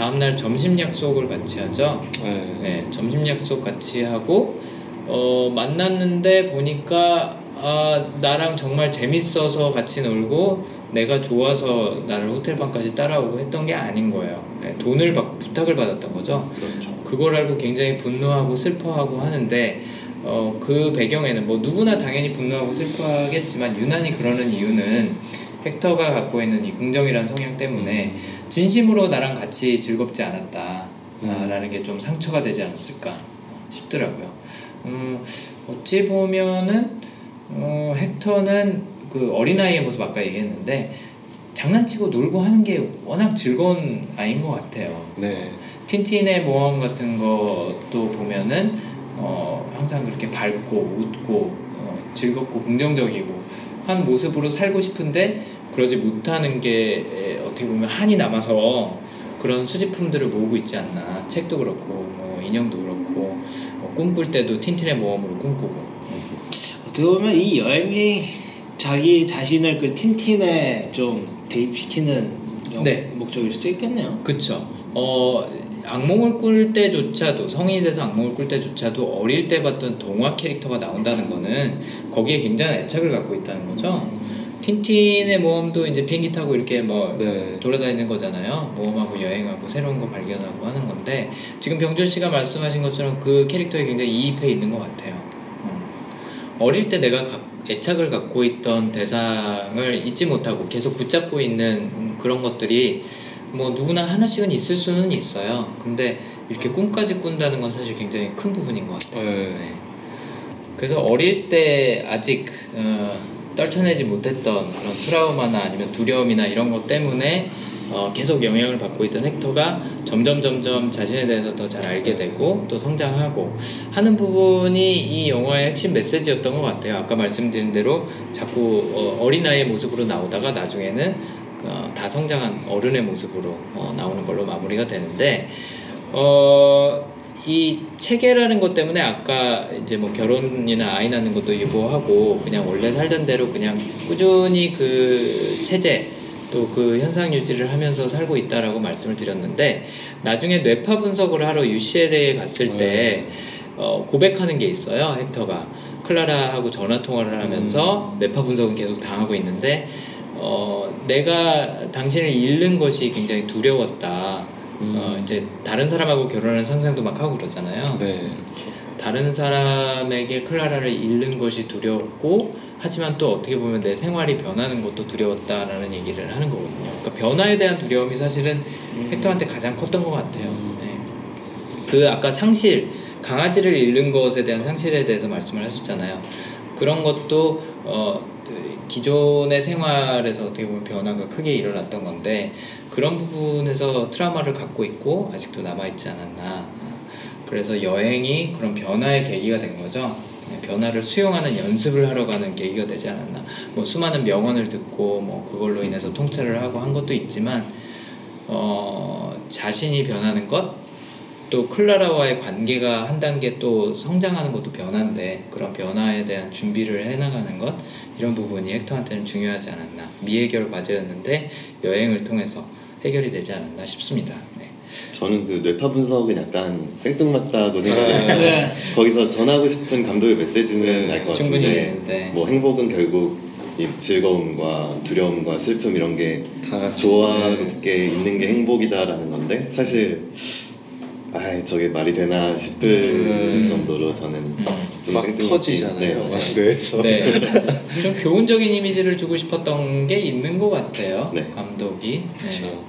다음날 점심 약속을 같이 하죠. 네. 네, 점심 약속 같이 하고 어, 만났는데 보니까 아, 나랑 정말 재밌어서 같이 놀고 내가 좋아서 나를 호텔방까지 따라오고 했던 게 아닌 거예요. 네, 돈을 받고 부탁을 받았던 거죠. 그렇죠. 그걸 알고 굉장히 분노하고 슬퍼하고 하는데 어, 그 배경에는 뭐 누구나 당연히 분노하고 슬퍼하겠지만 유난히 그러는 이유는 헥터가 갖고 있는 이 긍정이라는 성향 때문에 진심으로 나랑 같이 즐겁지 않았다라는 게 좀 상처가 되지 않았을까 싶더라고요. 음, 어찌 보면은 어, 헥터는 그 어린아이의 모습 아까 얘기했는데 장난치고 놀고 하는 게 워낙 즐거운 아이인 것 같아요. 네. 틴틴의 모험 같은 것도 보면은 어, 항상 그렇게 밝고 웃고 어, 즐겁고 긍정적이고 한 모습으로 살고 싶은데 그러지 못하는 게 에, 어떻게 보면 한이 남아서 그런 수집품들을 모으고 있지 않나 책도 그렇고 뭐 인형도 그렇고 뭐 꿈꿀 때도 틴틴의 모험으로 꿈꾸고 어떻게 보면 이 여행이 자기 자신을 그 틴틴에 좀 대입시키는 영- 네. 목적일 수도 있겠네요. 그쵸. 어, 악몽을 꿀 때조차도 성인이 돼서 악몽을 꿀 때조차도 어릴 때 봤던 동화 캐릭터가 나온다는 거는 거기에 굉장한 애착을 갖고 있다는 거죠. 틴틴의 모험도 이제 비행기 타고 이렇게 뭐 네. 돌아다니는 거잖아요. 모험하고 여행하고 새로운 거 발견하고 하는 건데 지금 병준 씨가 말씀하신 것처럼 그 캐릭터에 굉장히 이입해 있는 것 같아요. 어. 어릴 때 내가 가- 애착을 갖고 있던 대상을 잊지 못하고 계속 붙잡고 있는 음, 그런 것들이 뭐 누구나 하나씩은 있을 수는 있어요. 근데 이렇게 꿈까지 꾼다는 건 사실 굉장히 큰 부분인 것 같아요. 네. 네. 그래서 어릴 때 아직 어, 떨쳐내지 못했던 그런 트라우마나 아니면 두려움이나 이런 것 때문에 어, 계속 영향을 받고 있던 헥터가 점점 점점 자신에 대해서 더 잘 알게 되고 또 성장하고 하는 부분이 이 영화의 핵심 메시지였던 것 같아요. 아까 말씀드린 대로 자꾸 어, 어린아이의 모습으로 나오다가 나중에는 어, 다 성장한 어른의 모습으로 어, 나오는 걸로 마무리가 되는데 어, 이 체계라는 것 때문에 아까 이제 뭐 결혼이나 아이 낳는 것도 유보하고 그냥 원래 살던 대로 그냥 꾸준히 그 체제 또 그 현상 유지를 하면서 살고 있다라고 말씀을 드렸는데 나중에 뇌파 분석을 하러 UCLA에 갔을 때 어, 고백하는 게 있어요 헥터가. 클라라하고 전화 통화를 하면서 뇌파 분석은 계속 당하고 있는데 어, 내가 당신을 잃는 것이 굉장히 두려웠다. 어, 이제 다른 사람하고 결혼하는 상상도 막 하고 그러잖아요. 네. 다른 사람에게 클라라를 잃는 것이 두려웠고 하지만 또 어떻게 보면 내 생활이 변하는 것도 두려웠다라는 얘기를 하는 거거든요. 그러니까 변화에 대한 두려움이 사실은 헥터한테 가장 컸던 것 같아요. 네. 그 아까 상실 강아지를 잃는 것에 대한 상실에 대해서 말씀을 하셨잖아요. 그런 것도 어, 기존의 생활에서 어떻게 보면 변화가 크게 일어났던 건데 그런 부분에서 트라우마를 갖고 있고 아직도 남아 있지 않았나. 그래서 여행이 그런 변화의 계기가 된 거죠. 네, 변화를 수용하는 연습을 하러 가는 계기가 되지 않았나. 뭐 수많은 명언을 듣고 뭐 그걸로 인해서 통찰을 하고 한 것도 있지만 어 자신이 변하는 것, 또 클라라와의 관계가 한 단계 또 성장하는 것도 변화인데 그런 변화에 대한 준비를 해나가는 것 이런 부분이 헥터한테는 중요하지 않았나 미해결 과제였는데 여행을 통해서 해결이 되지 않았나 싶습니다. 네. 저는 그 뇌파 분석은 약간 생뚱맞다고 생각했어요. 네. 거기서 전하고 싶은 감독의 메시지는 알것 충분히 같은데 있는데. 뭐 행복은 결국 이 즐거움과 두려움과 슬픔 이런 게. 조화롭게 있는 게 행복이다라는 건데 사실 아 저게 말이 되나 싶을 음. 정도로 저는 좀막 생뚱맞게 터지잖아요. 네, 맞아요. 뇌에서. 네. 좀 교훈적인 이미지를 주고 싶었던 게 있는 것 같아요. 네. 감독이. 네. 그렇죠.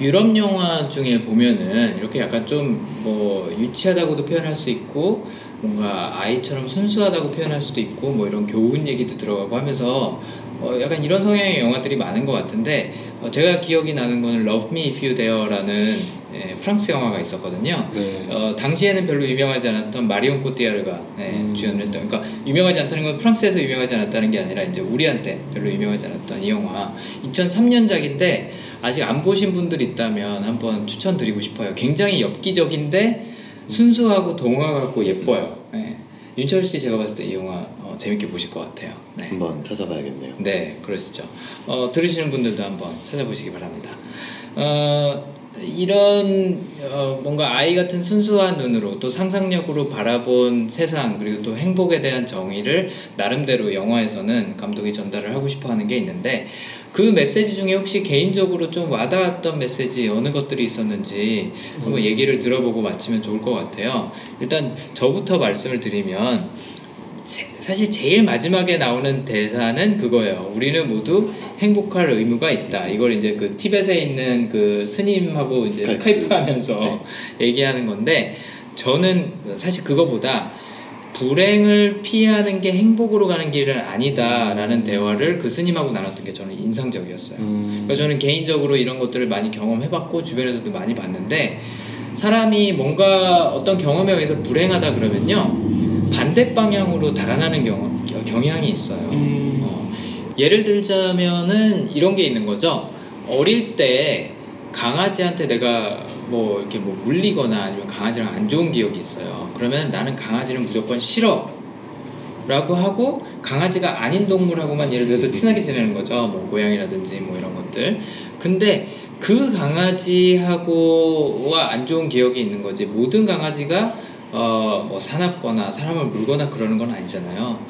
유럽 영화 중에 보면은 이렇게 약간 좀 뭐 유치하다고도 표현할 수 있고 뭔가 아이처럼 순수하다고 표현할 수도 있고 뭐 이런 교훈 얘기도 들어가고 하면서 어 약간 이런 성향의 영화들이 많은 것 같은데 어 제가 기억이 나는 거는 Love Me If You Dare라는 예, 프랑스 영화가 있었거든요. 네. 어, 당시에는 별로 유명하지 않았던 마리온 코티아르가 네, 음. 주연을 했던 그러니까 유명하지 않다는 건 프랑스에서 유명하지 않았다는 게 아니라 이제 우리한테 별로 유명하지 않았던 이 영화 2003년작인데 아직 안 보신 분들 있다면 한번 추천드리고 싶어요. 굉장히 엽기적인데 순수하고 동화 같고 예뻐요. 네. 윤철 씨 제가 봤을 때 이 영화 어, 재밌게 보실 것 같아요. 네. 한번 찾아봐야겠네요. 네, 그러시죠. 어, 들으시는 분들도 한번 찾아보시기 바랍니다. 어, 이런 어, 뭔가 아이 같은 순수한 눈으로 또 상상력으로 바라본 세상 그리고 또 행복에 대한 정의를 나름대로 영화에서는 감독이 전달을 하고 싶어 하는 게 있는데 그 메시지 중에 혹시 개인적으로 좀 와닿았던 메시지 어느 것들이 있었는지 한번 얘기를 들어보고 마치면 좋을 것 같아요. 일단 저부터 말씀을 드리면 세- 사실 제일 마지막에 나오는 대사는 그거예요. 우리는 모두 행복할 의무가 있다. 이걸 이제 그 티벳에 있는 그 스님하고 이제 스카이프. 스카이프 하면서 얘기하는 건데 저는 사실 그거보다 불행을 피하는 게 행복으로 가는 길은 아니다라는 대화를 그 스님하고 나눴던 게 저는 인상적이었어요. 음. 그러니까 저는 개인적으로 이런 것들을 많이 경험해봤고 주변에서도 많이 봤는데 사람이 뭔가 어떤 경험에 의해서 불행하다 그러면요 반대 방향으로 달아나는 경험, 경향이 있어요. 음. 어, 예를 들자면은 이런 게 있는 거죠. 어릴 때 강아지한테 내가 뭐 이렇게 뭐 물리거나 아니면 강아지랑 안 좋은 기억이 있어요. 그러면 나는 강아지는 무조건 싫어. 라고 하고 강아지가 아닌 동물하고만 예를 들어서 친하게 지내는 거죠. 뭐 고양이라든지 뭐 이런 것들. 근데 그 강아지하고와 안 좋은 기억이 있는 거지. 모든 강아지가 어 뭐 사납거나 사람을 물거나 그러는 건 아니잖아요.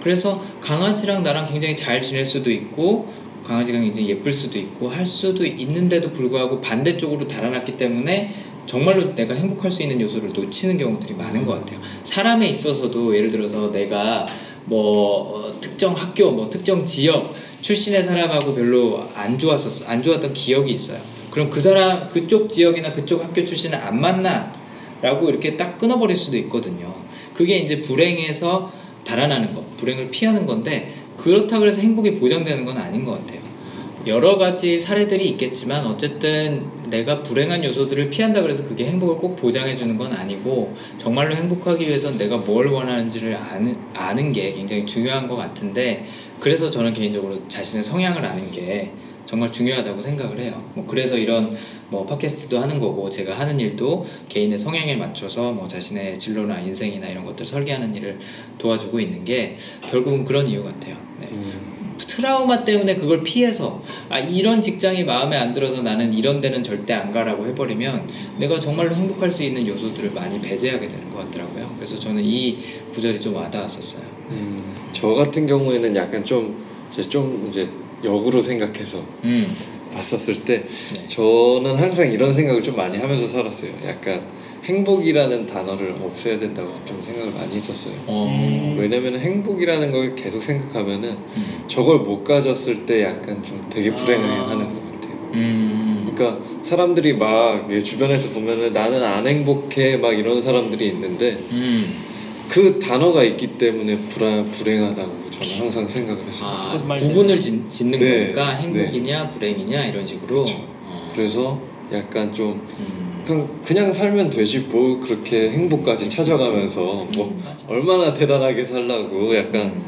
그래서 강아지랑 나랑 굉장히 잘 지낼 수도 있고 강아지가 굉장히 예쁠 수도 있고 할 수도 있는데도 불구하고 반대쪽으로 달아났기 때문에 정말로 내가 행복할 수 있는 요소를 놓치는 경우들이 많은 것 같아요. 사람에 있어서도 예를 들어서 내가 뭐 어, 특정 학교, 뭐 특정 지역 출신의 사람하고 별로 안 좋았었어, 안 좋았던 기억이 있어요. 그럼 그 사람 그쪽 지역이나 그쪽 학교 출신을 안 만나라고 이렇게 딱 끊어버릴 수도 있거든요. 그게 이제 불행에서 달아나는 것, 불행을 피하는 건데 그렇다고 해서 행복이 보장되는 건 아닌 것 같아요. 여러 가지 사례들이 있겠지만 어쨌든 내가 불행한 요소들을 피한다 그래서 그게 행복을 꼭 보장해 주는 건 아니고 정말로 행복하기 위해서 내가 뭘 원하는지를 아는, 아는 게 굉장히 중요한 것 같은데 그래서 저는 개인적으로 자신의 성향을 아는 게 정말 중요하다고 생각을 해요. 뭐 그래서 이런 뭐 팟캐스트도 하는 거고 제가 하는 일도 개인의 성향에 맞춰서 뭐 자신의 진로나 인생이나 이런 것들 설계하는 일을 도와주고 있는 게 결국은 그런 이유 같아요. 네. 음. 트라우마 때문에 그걸 피해서 아 이런 직장이 마음에 안 들어서 나는 이런 데는 절대 안 가라고 해버리면 내가 정말로 행복할 수 있는 요소들을 많이 배제하게 되는 것 같더라고요. 그래서 저는 이 구절이 좀 와닿았었어요. 음. 저 같은 경우에는 약간 좀 이제 좀 이제 역으로 생각해서 음, 봤었을 때 네. 저는 항상 이런 생각을 좀 많이 하면서 살았어요. 약간 행복이라는 단어를 없애야 된다고 좀 생각을 많이 했었어요. 어, 왜냐면 행복이라는 걸 계속 생각하면은 음, 저걸 못 가졌을 때 약간 좀 되게 불행해하는 아. 것 같아요. 음, 그러니까 사람들이 막 주변에서 보면은 나는 안 행복해 막 이런 사람들이 있는데 음. 그 단어가 있기 때문에 불안 불행하다고 저는 항상 생각을 했어요. 아, 구분을 짓, 짓는 네, 거니까 행복이냐 불행이냐 이런 식으로. 그렇죠. 어, 그래서 약간 좀 음, 그냥, 그냥 살면 되지 뭘 그렇게 행복까지 찾아가면서 뭐 음. 얼마나 대단하게 살라고 약간 음,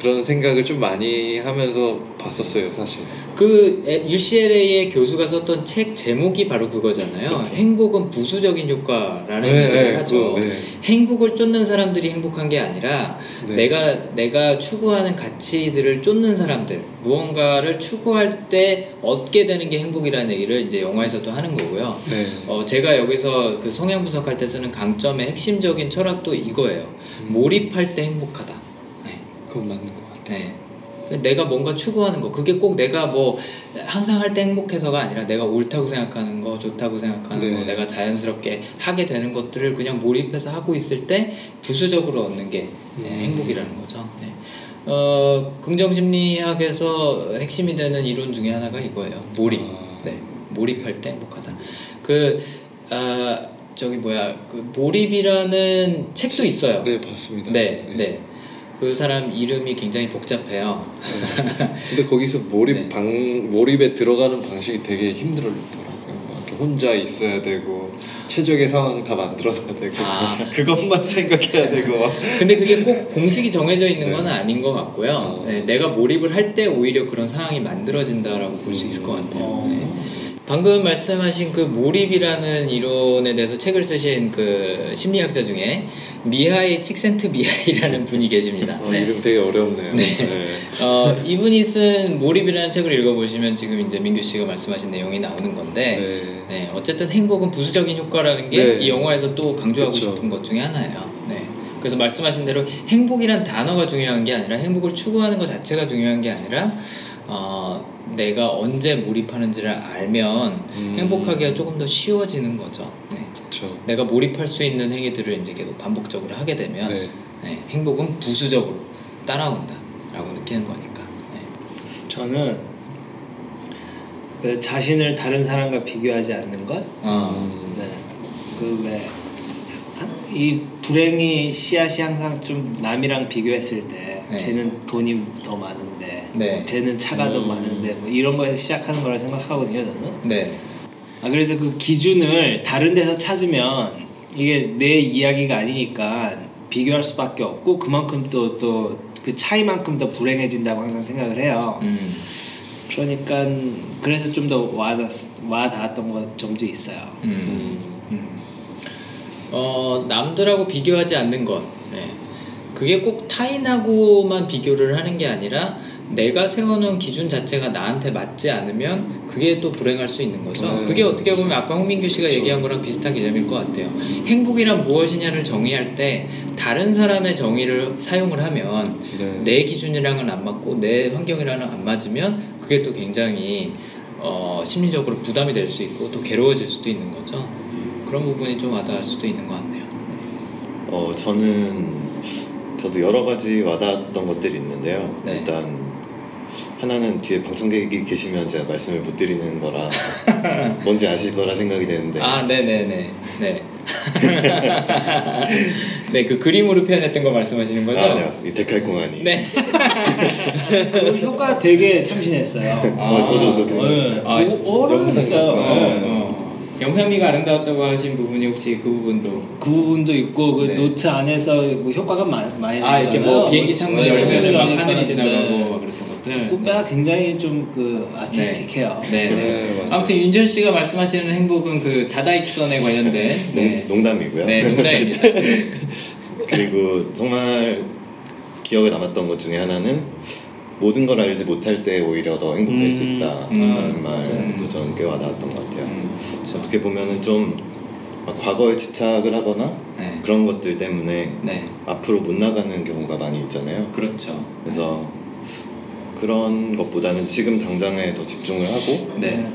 그런 생각을 좀 많이 하면서 봤었어요 사실. 그 UCLA의 교수가 썼던 책 제목이 바로 그거잖아요. 그렇죠. 행복은 부수적인 효과라는 네, 얘기를 네, 하죠. 그, 네. 행복을 쫓는 사람들이 행복한 게 아니라 네. 내가 내가 추구하는 가치들을 쫓는 사람들 무언가를 추구할 때 얻게 되는 게 행복이라는 얘기를 이제 영화에서도 하는 거고요. 네. 어, 제가 여기서 그 성향 분석할 때 쓰는 강점의 핵심적인 철학도 이거예요. 음. 몰입할 때 행복하다. 네. 그건 맞는 것 같아요. 네. 내가 뭔가 추구하는 거 그게 꼭 내가 뭐 항상 할 때 행복해서가 아니라 내가 옳다고 생각하는 거 좋다고 생각하는 네. 거 내가 자연스럽게 하게 되는 것들을 그냥 몰입해서 하고 있을 때 부수적으로 얻는 게 네, 음. 행복이라는 거죠. 네. 어, 긍정심리학에서 핵심이 되는 이론 중에 하나가 이거예요. 몰입. 아. 네. 몰입할 때 행복하다. 그 아, 저기 뭐야 그 몰입이라는 책도 있어요. 네 봤습니다. 네, 네. 그 사람 이름이 굉장히 복잡해요. 네. 근데 거기서 몰입 네. 방 몰입에 들어가는 방식이 되게 힘들더라고요. 막 이렇게 혼자 있어야 되고 최적의 상황 다 만들어놔야 되고 아. 그것만 생각해야 되고 근데 그게 꼭 공식이 정해져 있는 네. 건 아닌 것 같고요. 어. 네, 내가 몰입을 할 때 오히려 그런 상황이 만들어진다라고 볼 수 있을 것 같아요. 어. 네. 방금 말씀하신 그 몰입이라는 이론에 대해서 책을 쓰신 그 심리학자 중에 미하이 칙센트 미하이라는 분이 계십니다. 어, 네. 이름 되게 어렵네요. 네. 네. 어, 이분이 쓴 몰입이라는 책을 읽어보시면 지금 이제 민규 씨가 말씀하신 내용이 나오는 건데 네. 네, 어쨌든 행복은 부수적인 효과라는 게이 네. 영화에서 또 강조하고 그쵸. 싶은 것 중에 하나예요. 네. 그래서 말씀하신 대로 행복이란 단어가 중요한 게 아니라 행복을 추구하는 것 자체가 중요한 게 아니라 어, 내가 언제 몰입하는지를 알면 음. 행복하기가 조금 더 쉬워지는 거죠. 네. 그렇죠. 내가 몰입할 수 있는 행위들을 이제 계속 반복적으로 하게 되면 네. 네, 행복은 부수적으로 따라온다라고 느끼는 거니까. 네. 저는 그 자신을 다른 사람과 비교하지 않는 것. 어, 음. 네. 그왜 이 불행이 씨앗이 항상 좀 남이랑 비교했을 때 네. 쟤는 돈이 더 많은데 네. 쟤는 차가 더 음. 많은데 뭐 이런 거에서 시작하는 거라 생각하거든요 저는 네. 아 그래서 그 기준을 다른 데서 찾으면 이게 내 이야기가 아니니까 비교할 수밖에 없고 그만큼 또 또 그 차이만큼 더 불행해진다고 항상 생각을 해요. 음. 그러니까 그래서 좀 더 와닿 와닿았던 것 점도 있어요. 음. 음. 어, 남들하고 비교하지 않는 것. 네. 그게 꼭 타인하고만 비교를 하는 게 아니라 내가 세워놓은 기준 자체가 나한테 맞지 않으면 그게 또 불행할 수 있는 거죠. 네, 그게 어떻게 보면 그렇죠. 아까 홍민규 씨가 그렇죠. 얘기한 거랑 비슷한 개념일 것 같아요. 행복이란 무엇이냐를 정의할 때 다른 사람의 정의를 사용을 하면 네. 내 기준이랑은 안 맞고 내 환경이랑은 안 맞으면 그게 또 굉장히 어, 심리적으로 부담이 될 수 있고 또 괴로워질 수도 있는 거죠. 그런 부분이 좀 와닿을 수도 있는 것 같네요. 어 저는 저도 여러 가지 와닿았던 것들이 있는데요. 네. 일단 하나는 뒤에 방청객이 계시면 제가 말씀을 못 드리는 거라 뭔지 아실 거라 생각이 되는데 아, 네네네. 네. 네, 그 그림으로 표현했던 거 말씀하시는 거죠? 아, 네 맞습니다. 이 데칼코마니 네. 그 효과 되게 참신했어요. 어, 저도 그렇게 생각했어요. 네. 아, 어려웠어요. 영상 네. 어, 영상미가 아름다웠다고 하신 부분이 혹시 그 부분도 그 부분도 있고 그 네. 노트 안에서 뭐 효과가 많, 많이 아 이렇게 뭐. 비행기 창문 네, 열면은 막 하늘이 지나가고 네. 막 그랬던 것들. 꾸뻬가 굉장히 좀 그 artistic해요. 네, 네. 네, 맞아요. 아무튼 윤전 씨가 말씀하시는 행복은 그 다다익선에 관련된 네. 농, 농담이고요. 네, 농담입니다. 그리고 정말 기억에 남았던 것 중에 하나는 모든 걸 알지 못할 때 오히려 더 행복할 음, 수 있다라는 음, 말도 맞아요. 저는 꽤 와닿았던 것 같아요. 음. 어떻게 보면은 좀막 과거에 집착을 하거나 네. 그런 것들 때문에 네. 앞으로 못 나가는 경우가 많이 있잖아요. 그렇죠. 그래서 그런 것보다는 지금 당장에 더 집중을 하고 네.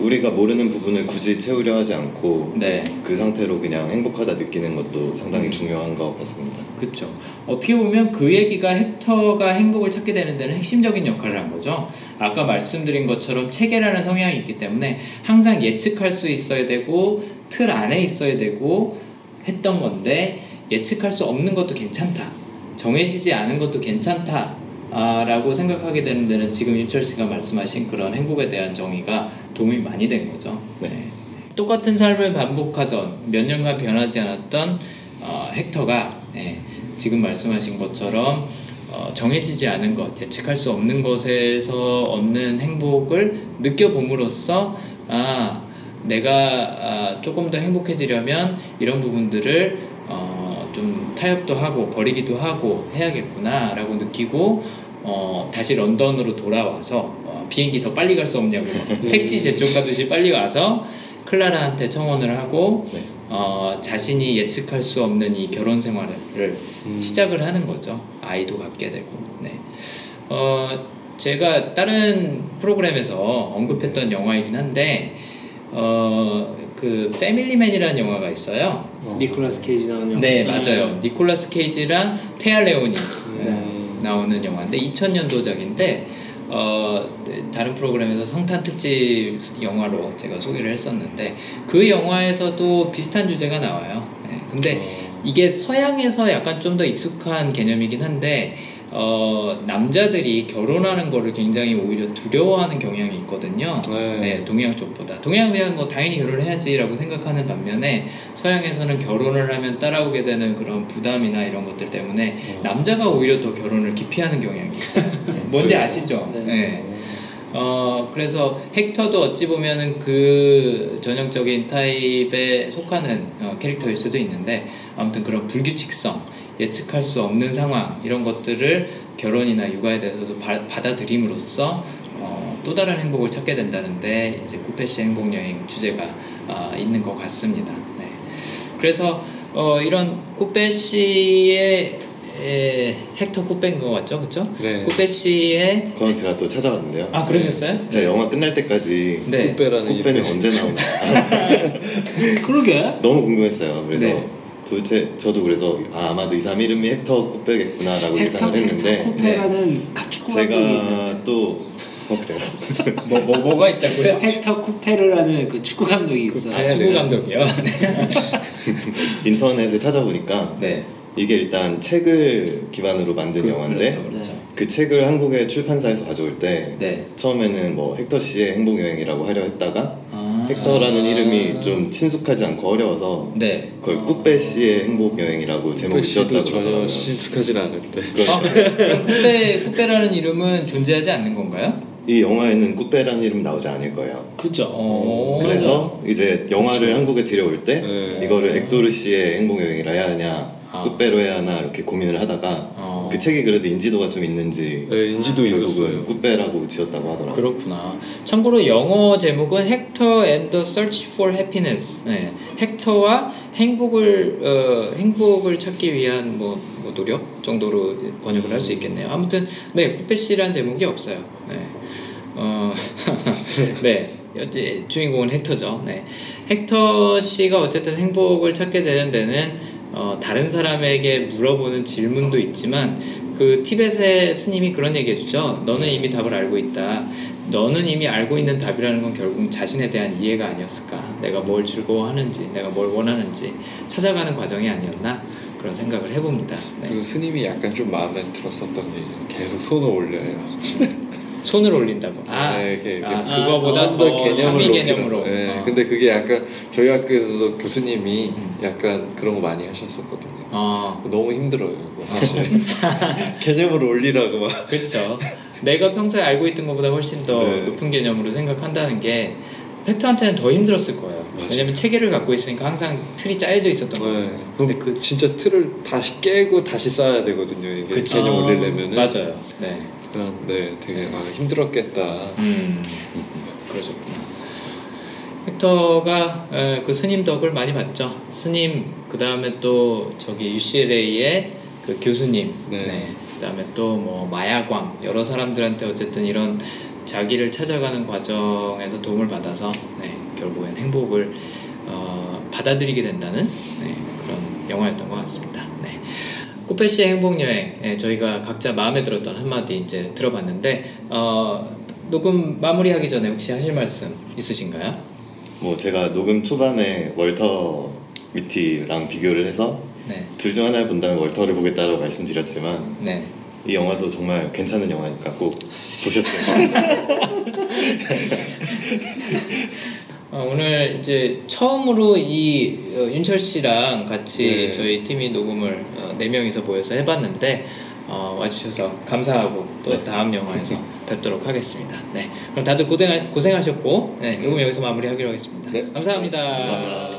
우리가 모르는 부분을 굳이 채우려 하지 않고 네. 그 상태로 그냥 행복하다 느끼는 것도 상당히 음. 중요한 것 같습니다. 그렇죠. 어떻게 보면 그 얘기가 헥터가 행복을 찾게 되는 데는 핵심적인 역할을 한 거죠. 아까 말씀드린 것처럼 체계라는 성향이 있기 때문에 항상 예측할 수 있어야 되고 틀 안에 있어야 되고 했던 건데 예측할 수 없는 것도 괜찮다. 정해지지 않은 것도 괜찮다. 아, 라고 생각하게 되는 데는 지금 윤철 씨가 말씀하신 그런 행복에 대한 정의가 도움이 많이 된 거죠. 네. 똑같은 삶을 반복하던 몇 년간 변하지 않았던 어, 헥터가 예, 지금 말씀하신 것처럼 어, 정해지지 않은 것, 예측할 수 없는 것에서 얻는 행복을 느껴봄으로써 아 내가 아, 조금 더 행복해지려면 이런 부분들을 어, 좀 타협도 하고 버리기도 하고 해야겠구나라고 느끼고 어, 다시 런던으로 돌아와서 어, 비행기 더 빨리 갈 수 없냐고 택시 제쪽 가듯이 빨리 와서 클라라한테 청혼을 하고 네. 어, 자신이 예측할 수 없는 이 결혼 생활을 시작을 하는 거죠. 아이도 갖게 되고. 네. 어, 제가 다른 프로그램에서 언급했던 영화이긴 한데 어, 그 패밀리맨이라는 영화가 있어요. 니콜라스 케이지 나오는 영화. 네, 맞아요. 니콜라스 케이지랑 테아 레오니 네. 나오는 영화인데 2000년도작인데 어, 네, 다른 프로그램에서 성탄 특집 영화로 제가 소개를 했었는데 그 영화에서도 비슷한 주제가 나와요. 네, 근데 이게 서양에서 약간 좀 더 익숙한 개념이긴 한데 어, 남자들이 결혼하는 거를 굉장히 오히려 두려워하는 경향이 있거든요. 네. 네, 동양 쪽보다. 동양은 그냥 뭐 당연히 결혼을 해야지라고 생각하는 반면에 서양에서는 결혼을 하면 따라오게 되는 그런 부담이나 이런 것들 때문에 남자가 오히려 더 결혼을 기피하는 경향이 있어요. 뭔지 아시죠? 네. 네. 어 그래서 헥터도 어찌 보면은 그 전형적인 타입에 속하는 어, 캐릭터일 수도 있는데 아무튼 그런 불규칙성 예측할 수 없는 상황 이런 것들을 결혼이나 육아에 대해서도 바, 받아들임으로써 어, 또 다른 행복을 찾게 된다는데 이제 쿠페 씨 행복 여행 주제가 아, 있는 것 같습니다. 네. 그래서 어, 이런 쿠페 씨의 에, 헥터 쿠페인 것 같죠, 그렇죠? 네. 쿠페 씨의 그건 제가 또 찾아봤는데요. 아 그러셨어요? 제가 영화 끝날 때까지 네. 쿠페라는 쿠페는 언제 나오나 그러게. 너무 궁금했어요. 그래서 네. 도대체 저도 그래서 아, 아마도 이 사람 이름이 헥터 쿠페겠구나라고 헥터 예상을 했는데 헥터 쿠페라는 축구 감독이 있는데. 제가 또 어, 그래요. 뭐, 뭐 뭐가 있다고요? 헥터 쿠페르라는 그 축구 감독이 있어요. 아, 축구 감독이요. 인터넷에 찾아보니까 네. 이게 일단 책을 기반으로 만든 그, 영화인데 그렇죠, 그렇죠. 그 책을 한국의 출판사에서 가져올 때 네. 처음에는 뭐 헥터 씨의 행복 여행이라고 하려 했다가 아, 헥터라는 이름이 좀 친숙하지 않고 어려워서 네. 그걸 꾸빼 씨의 행복 여행이라고 제목을 지었다고 전혀 그러더라고요. 친숙하진 않은데 아, 그럼 쿠페 쿠페라는 이름은 존재하지 않는 건가요? 이 영화에는 꾸빼라는 이름 나오지 않을 거예요. 그죠. 어. 그래서 이제 영화를 한국에 들여올 때 네. 이거를 엑도르 씨의 행복 여행이라 해야 하냐 아. 해야 하나 이렇게 고민을 하다가 어. 그 책이 그래도 인지도가 좀 있는지 네, 인지도 있었어요. 꾸빼라고 지었다고 하더라고요. 그렇구나. 참고로 영어 제목은 헥터 and the Search for Happiness. 네. 헥터와 행복을 어, 행복을 찾기 위한 뭐, 뭐 노력 정도로 번역을 할 수 있겠네요. 아무튼 네 쿠페 씨라는 제목이 없어요. 네. 어, 네. 주인공은 헥터죠. 네. 헥터 씨가 어쨌든 행복을 찾게 되는 데는 어, 다른 사람에게 물어보는 질문도 있지만 그 티벳의 스님이 그런 얘기 해주죠. 너는 이미 답을 알고 있다. 너는 이미 알고 있는 답이라는 건 결국 자신에 대한 이해가 아니었을까. 내가 뭘 즐거워하는지, 내가 뭘 원하는지 찾아가는 과정이 아니었나 그런 생각을 해봅니다. 네. 그 스님이 약간 좀 마음에 들었었던 게 계속 손을 올려요. 손을 올린다고. 아, 네, 이렇게, 이렇게 아, 그거보다 좀더 개념을 개념으로. 거. 네, 어. 근데 그게 약간 저희 학교에서도 교수님이 음. 약간 그런 거 많이 하셨었거든요. 어, 너무 힘들어요, 사실. 개념을 올리라고 막. 그렇죠. 내가 평소에 알고 있던 것보다 훨씬 더 네. 높은 개념으로 생각한다는 게 팩터한테는 더 힘들었을 거예요. 맞아요. 왜냐면 체계를 갖고 있으니까 항상 틀이 짜여져 있었던 거예요. 네. 근데 그 진짜 틀을 다시 깨고 다시 쌓아야 되거든요. 이게 그쵸. 개념 올리려면은. 맞아요. 네. 그냥 네, 되게 아, 힘들었겠다. 음, 그러셨구나. 헥터가 에, 그 스님 덕을 많이 봤죠. 스님 그 다음에 또 저기 UCLA의 그 교수님, 네. 그 다음에 또 뭐 마야광 여러 사람들한테 어쨌든 이런 자기를 찾아가는 과정에서 도움을 받아서 네, 결국엔 행복을 어, 받아들이게 된다는 네, 그런 영화였던 것 같습니다. 씨의 행복 여행 예, 저희가 각자 마음에 들었던 한마디 이제 들어봤는데 어, 녹음 마무리하기 전에 혹시 하실 말씀 있으신가요? 뭐 제가 녹음 초반에 월터 미티랑 비교를 해서 네, 둘중 하나를 본다면 월터를 보겠다라고 말씀드렸지만 네. 이 영화도 정말 괜찮은 영화니까 꼭 보셨으면 좋겠어요. 어, 오늘 이제 처음으로 이 어, 윤철 씨랑 같이 네. 저희 팀이 녹음을 어, 네 명이서 모여서 해봤는데 어, 와주셔서 감사하고 또 네. 다음 영화에서 뵙도록 하겠습니다. 네, 그럼 다들 고생 고생하셨고 네, 녹음 여기서 마무리하기로 하겠습니다. 네. 감사합니다. 감사합니다.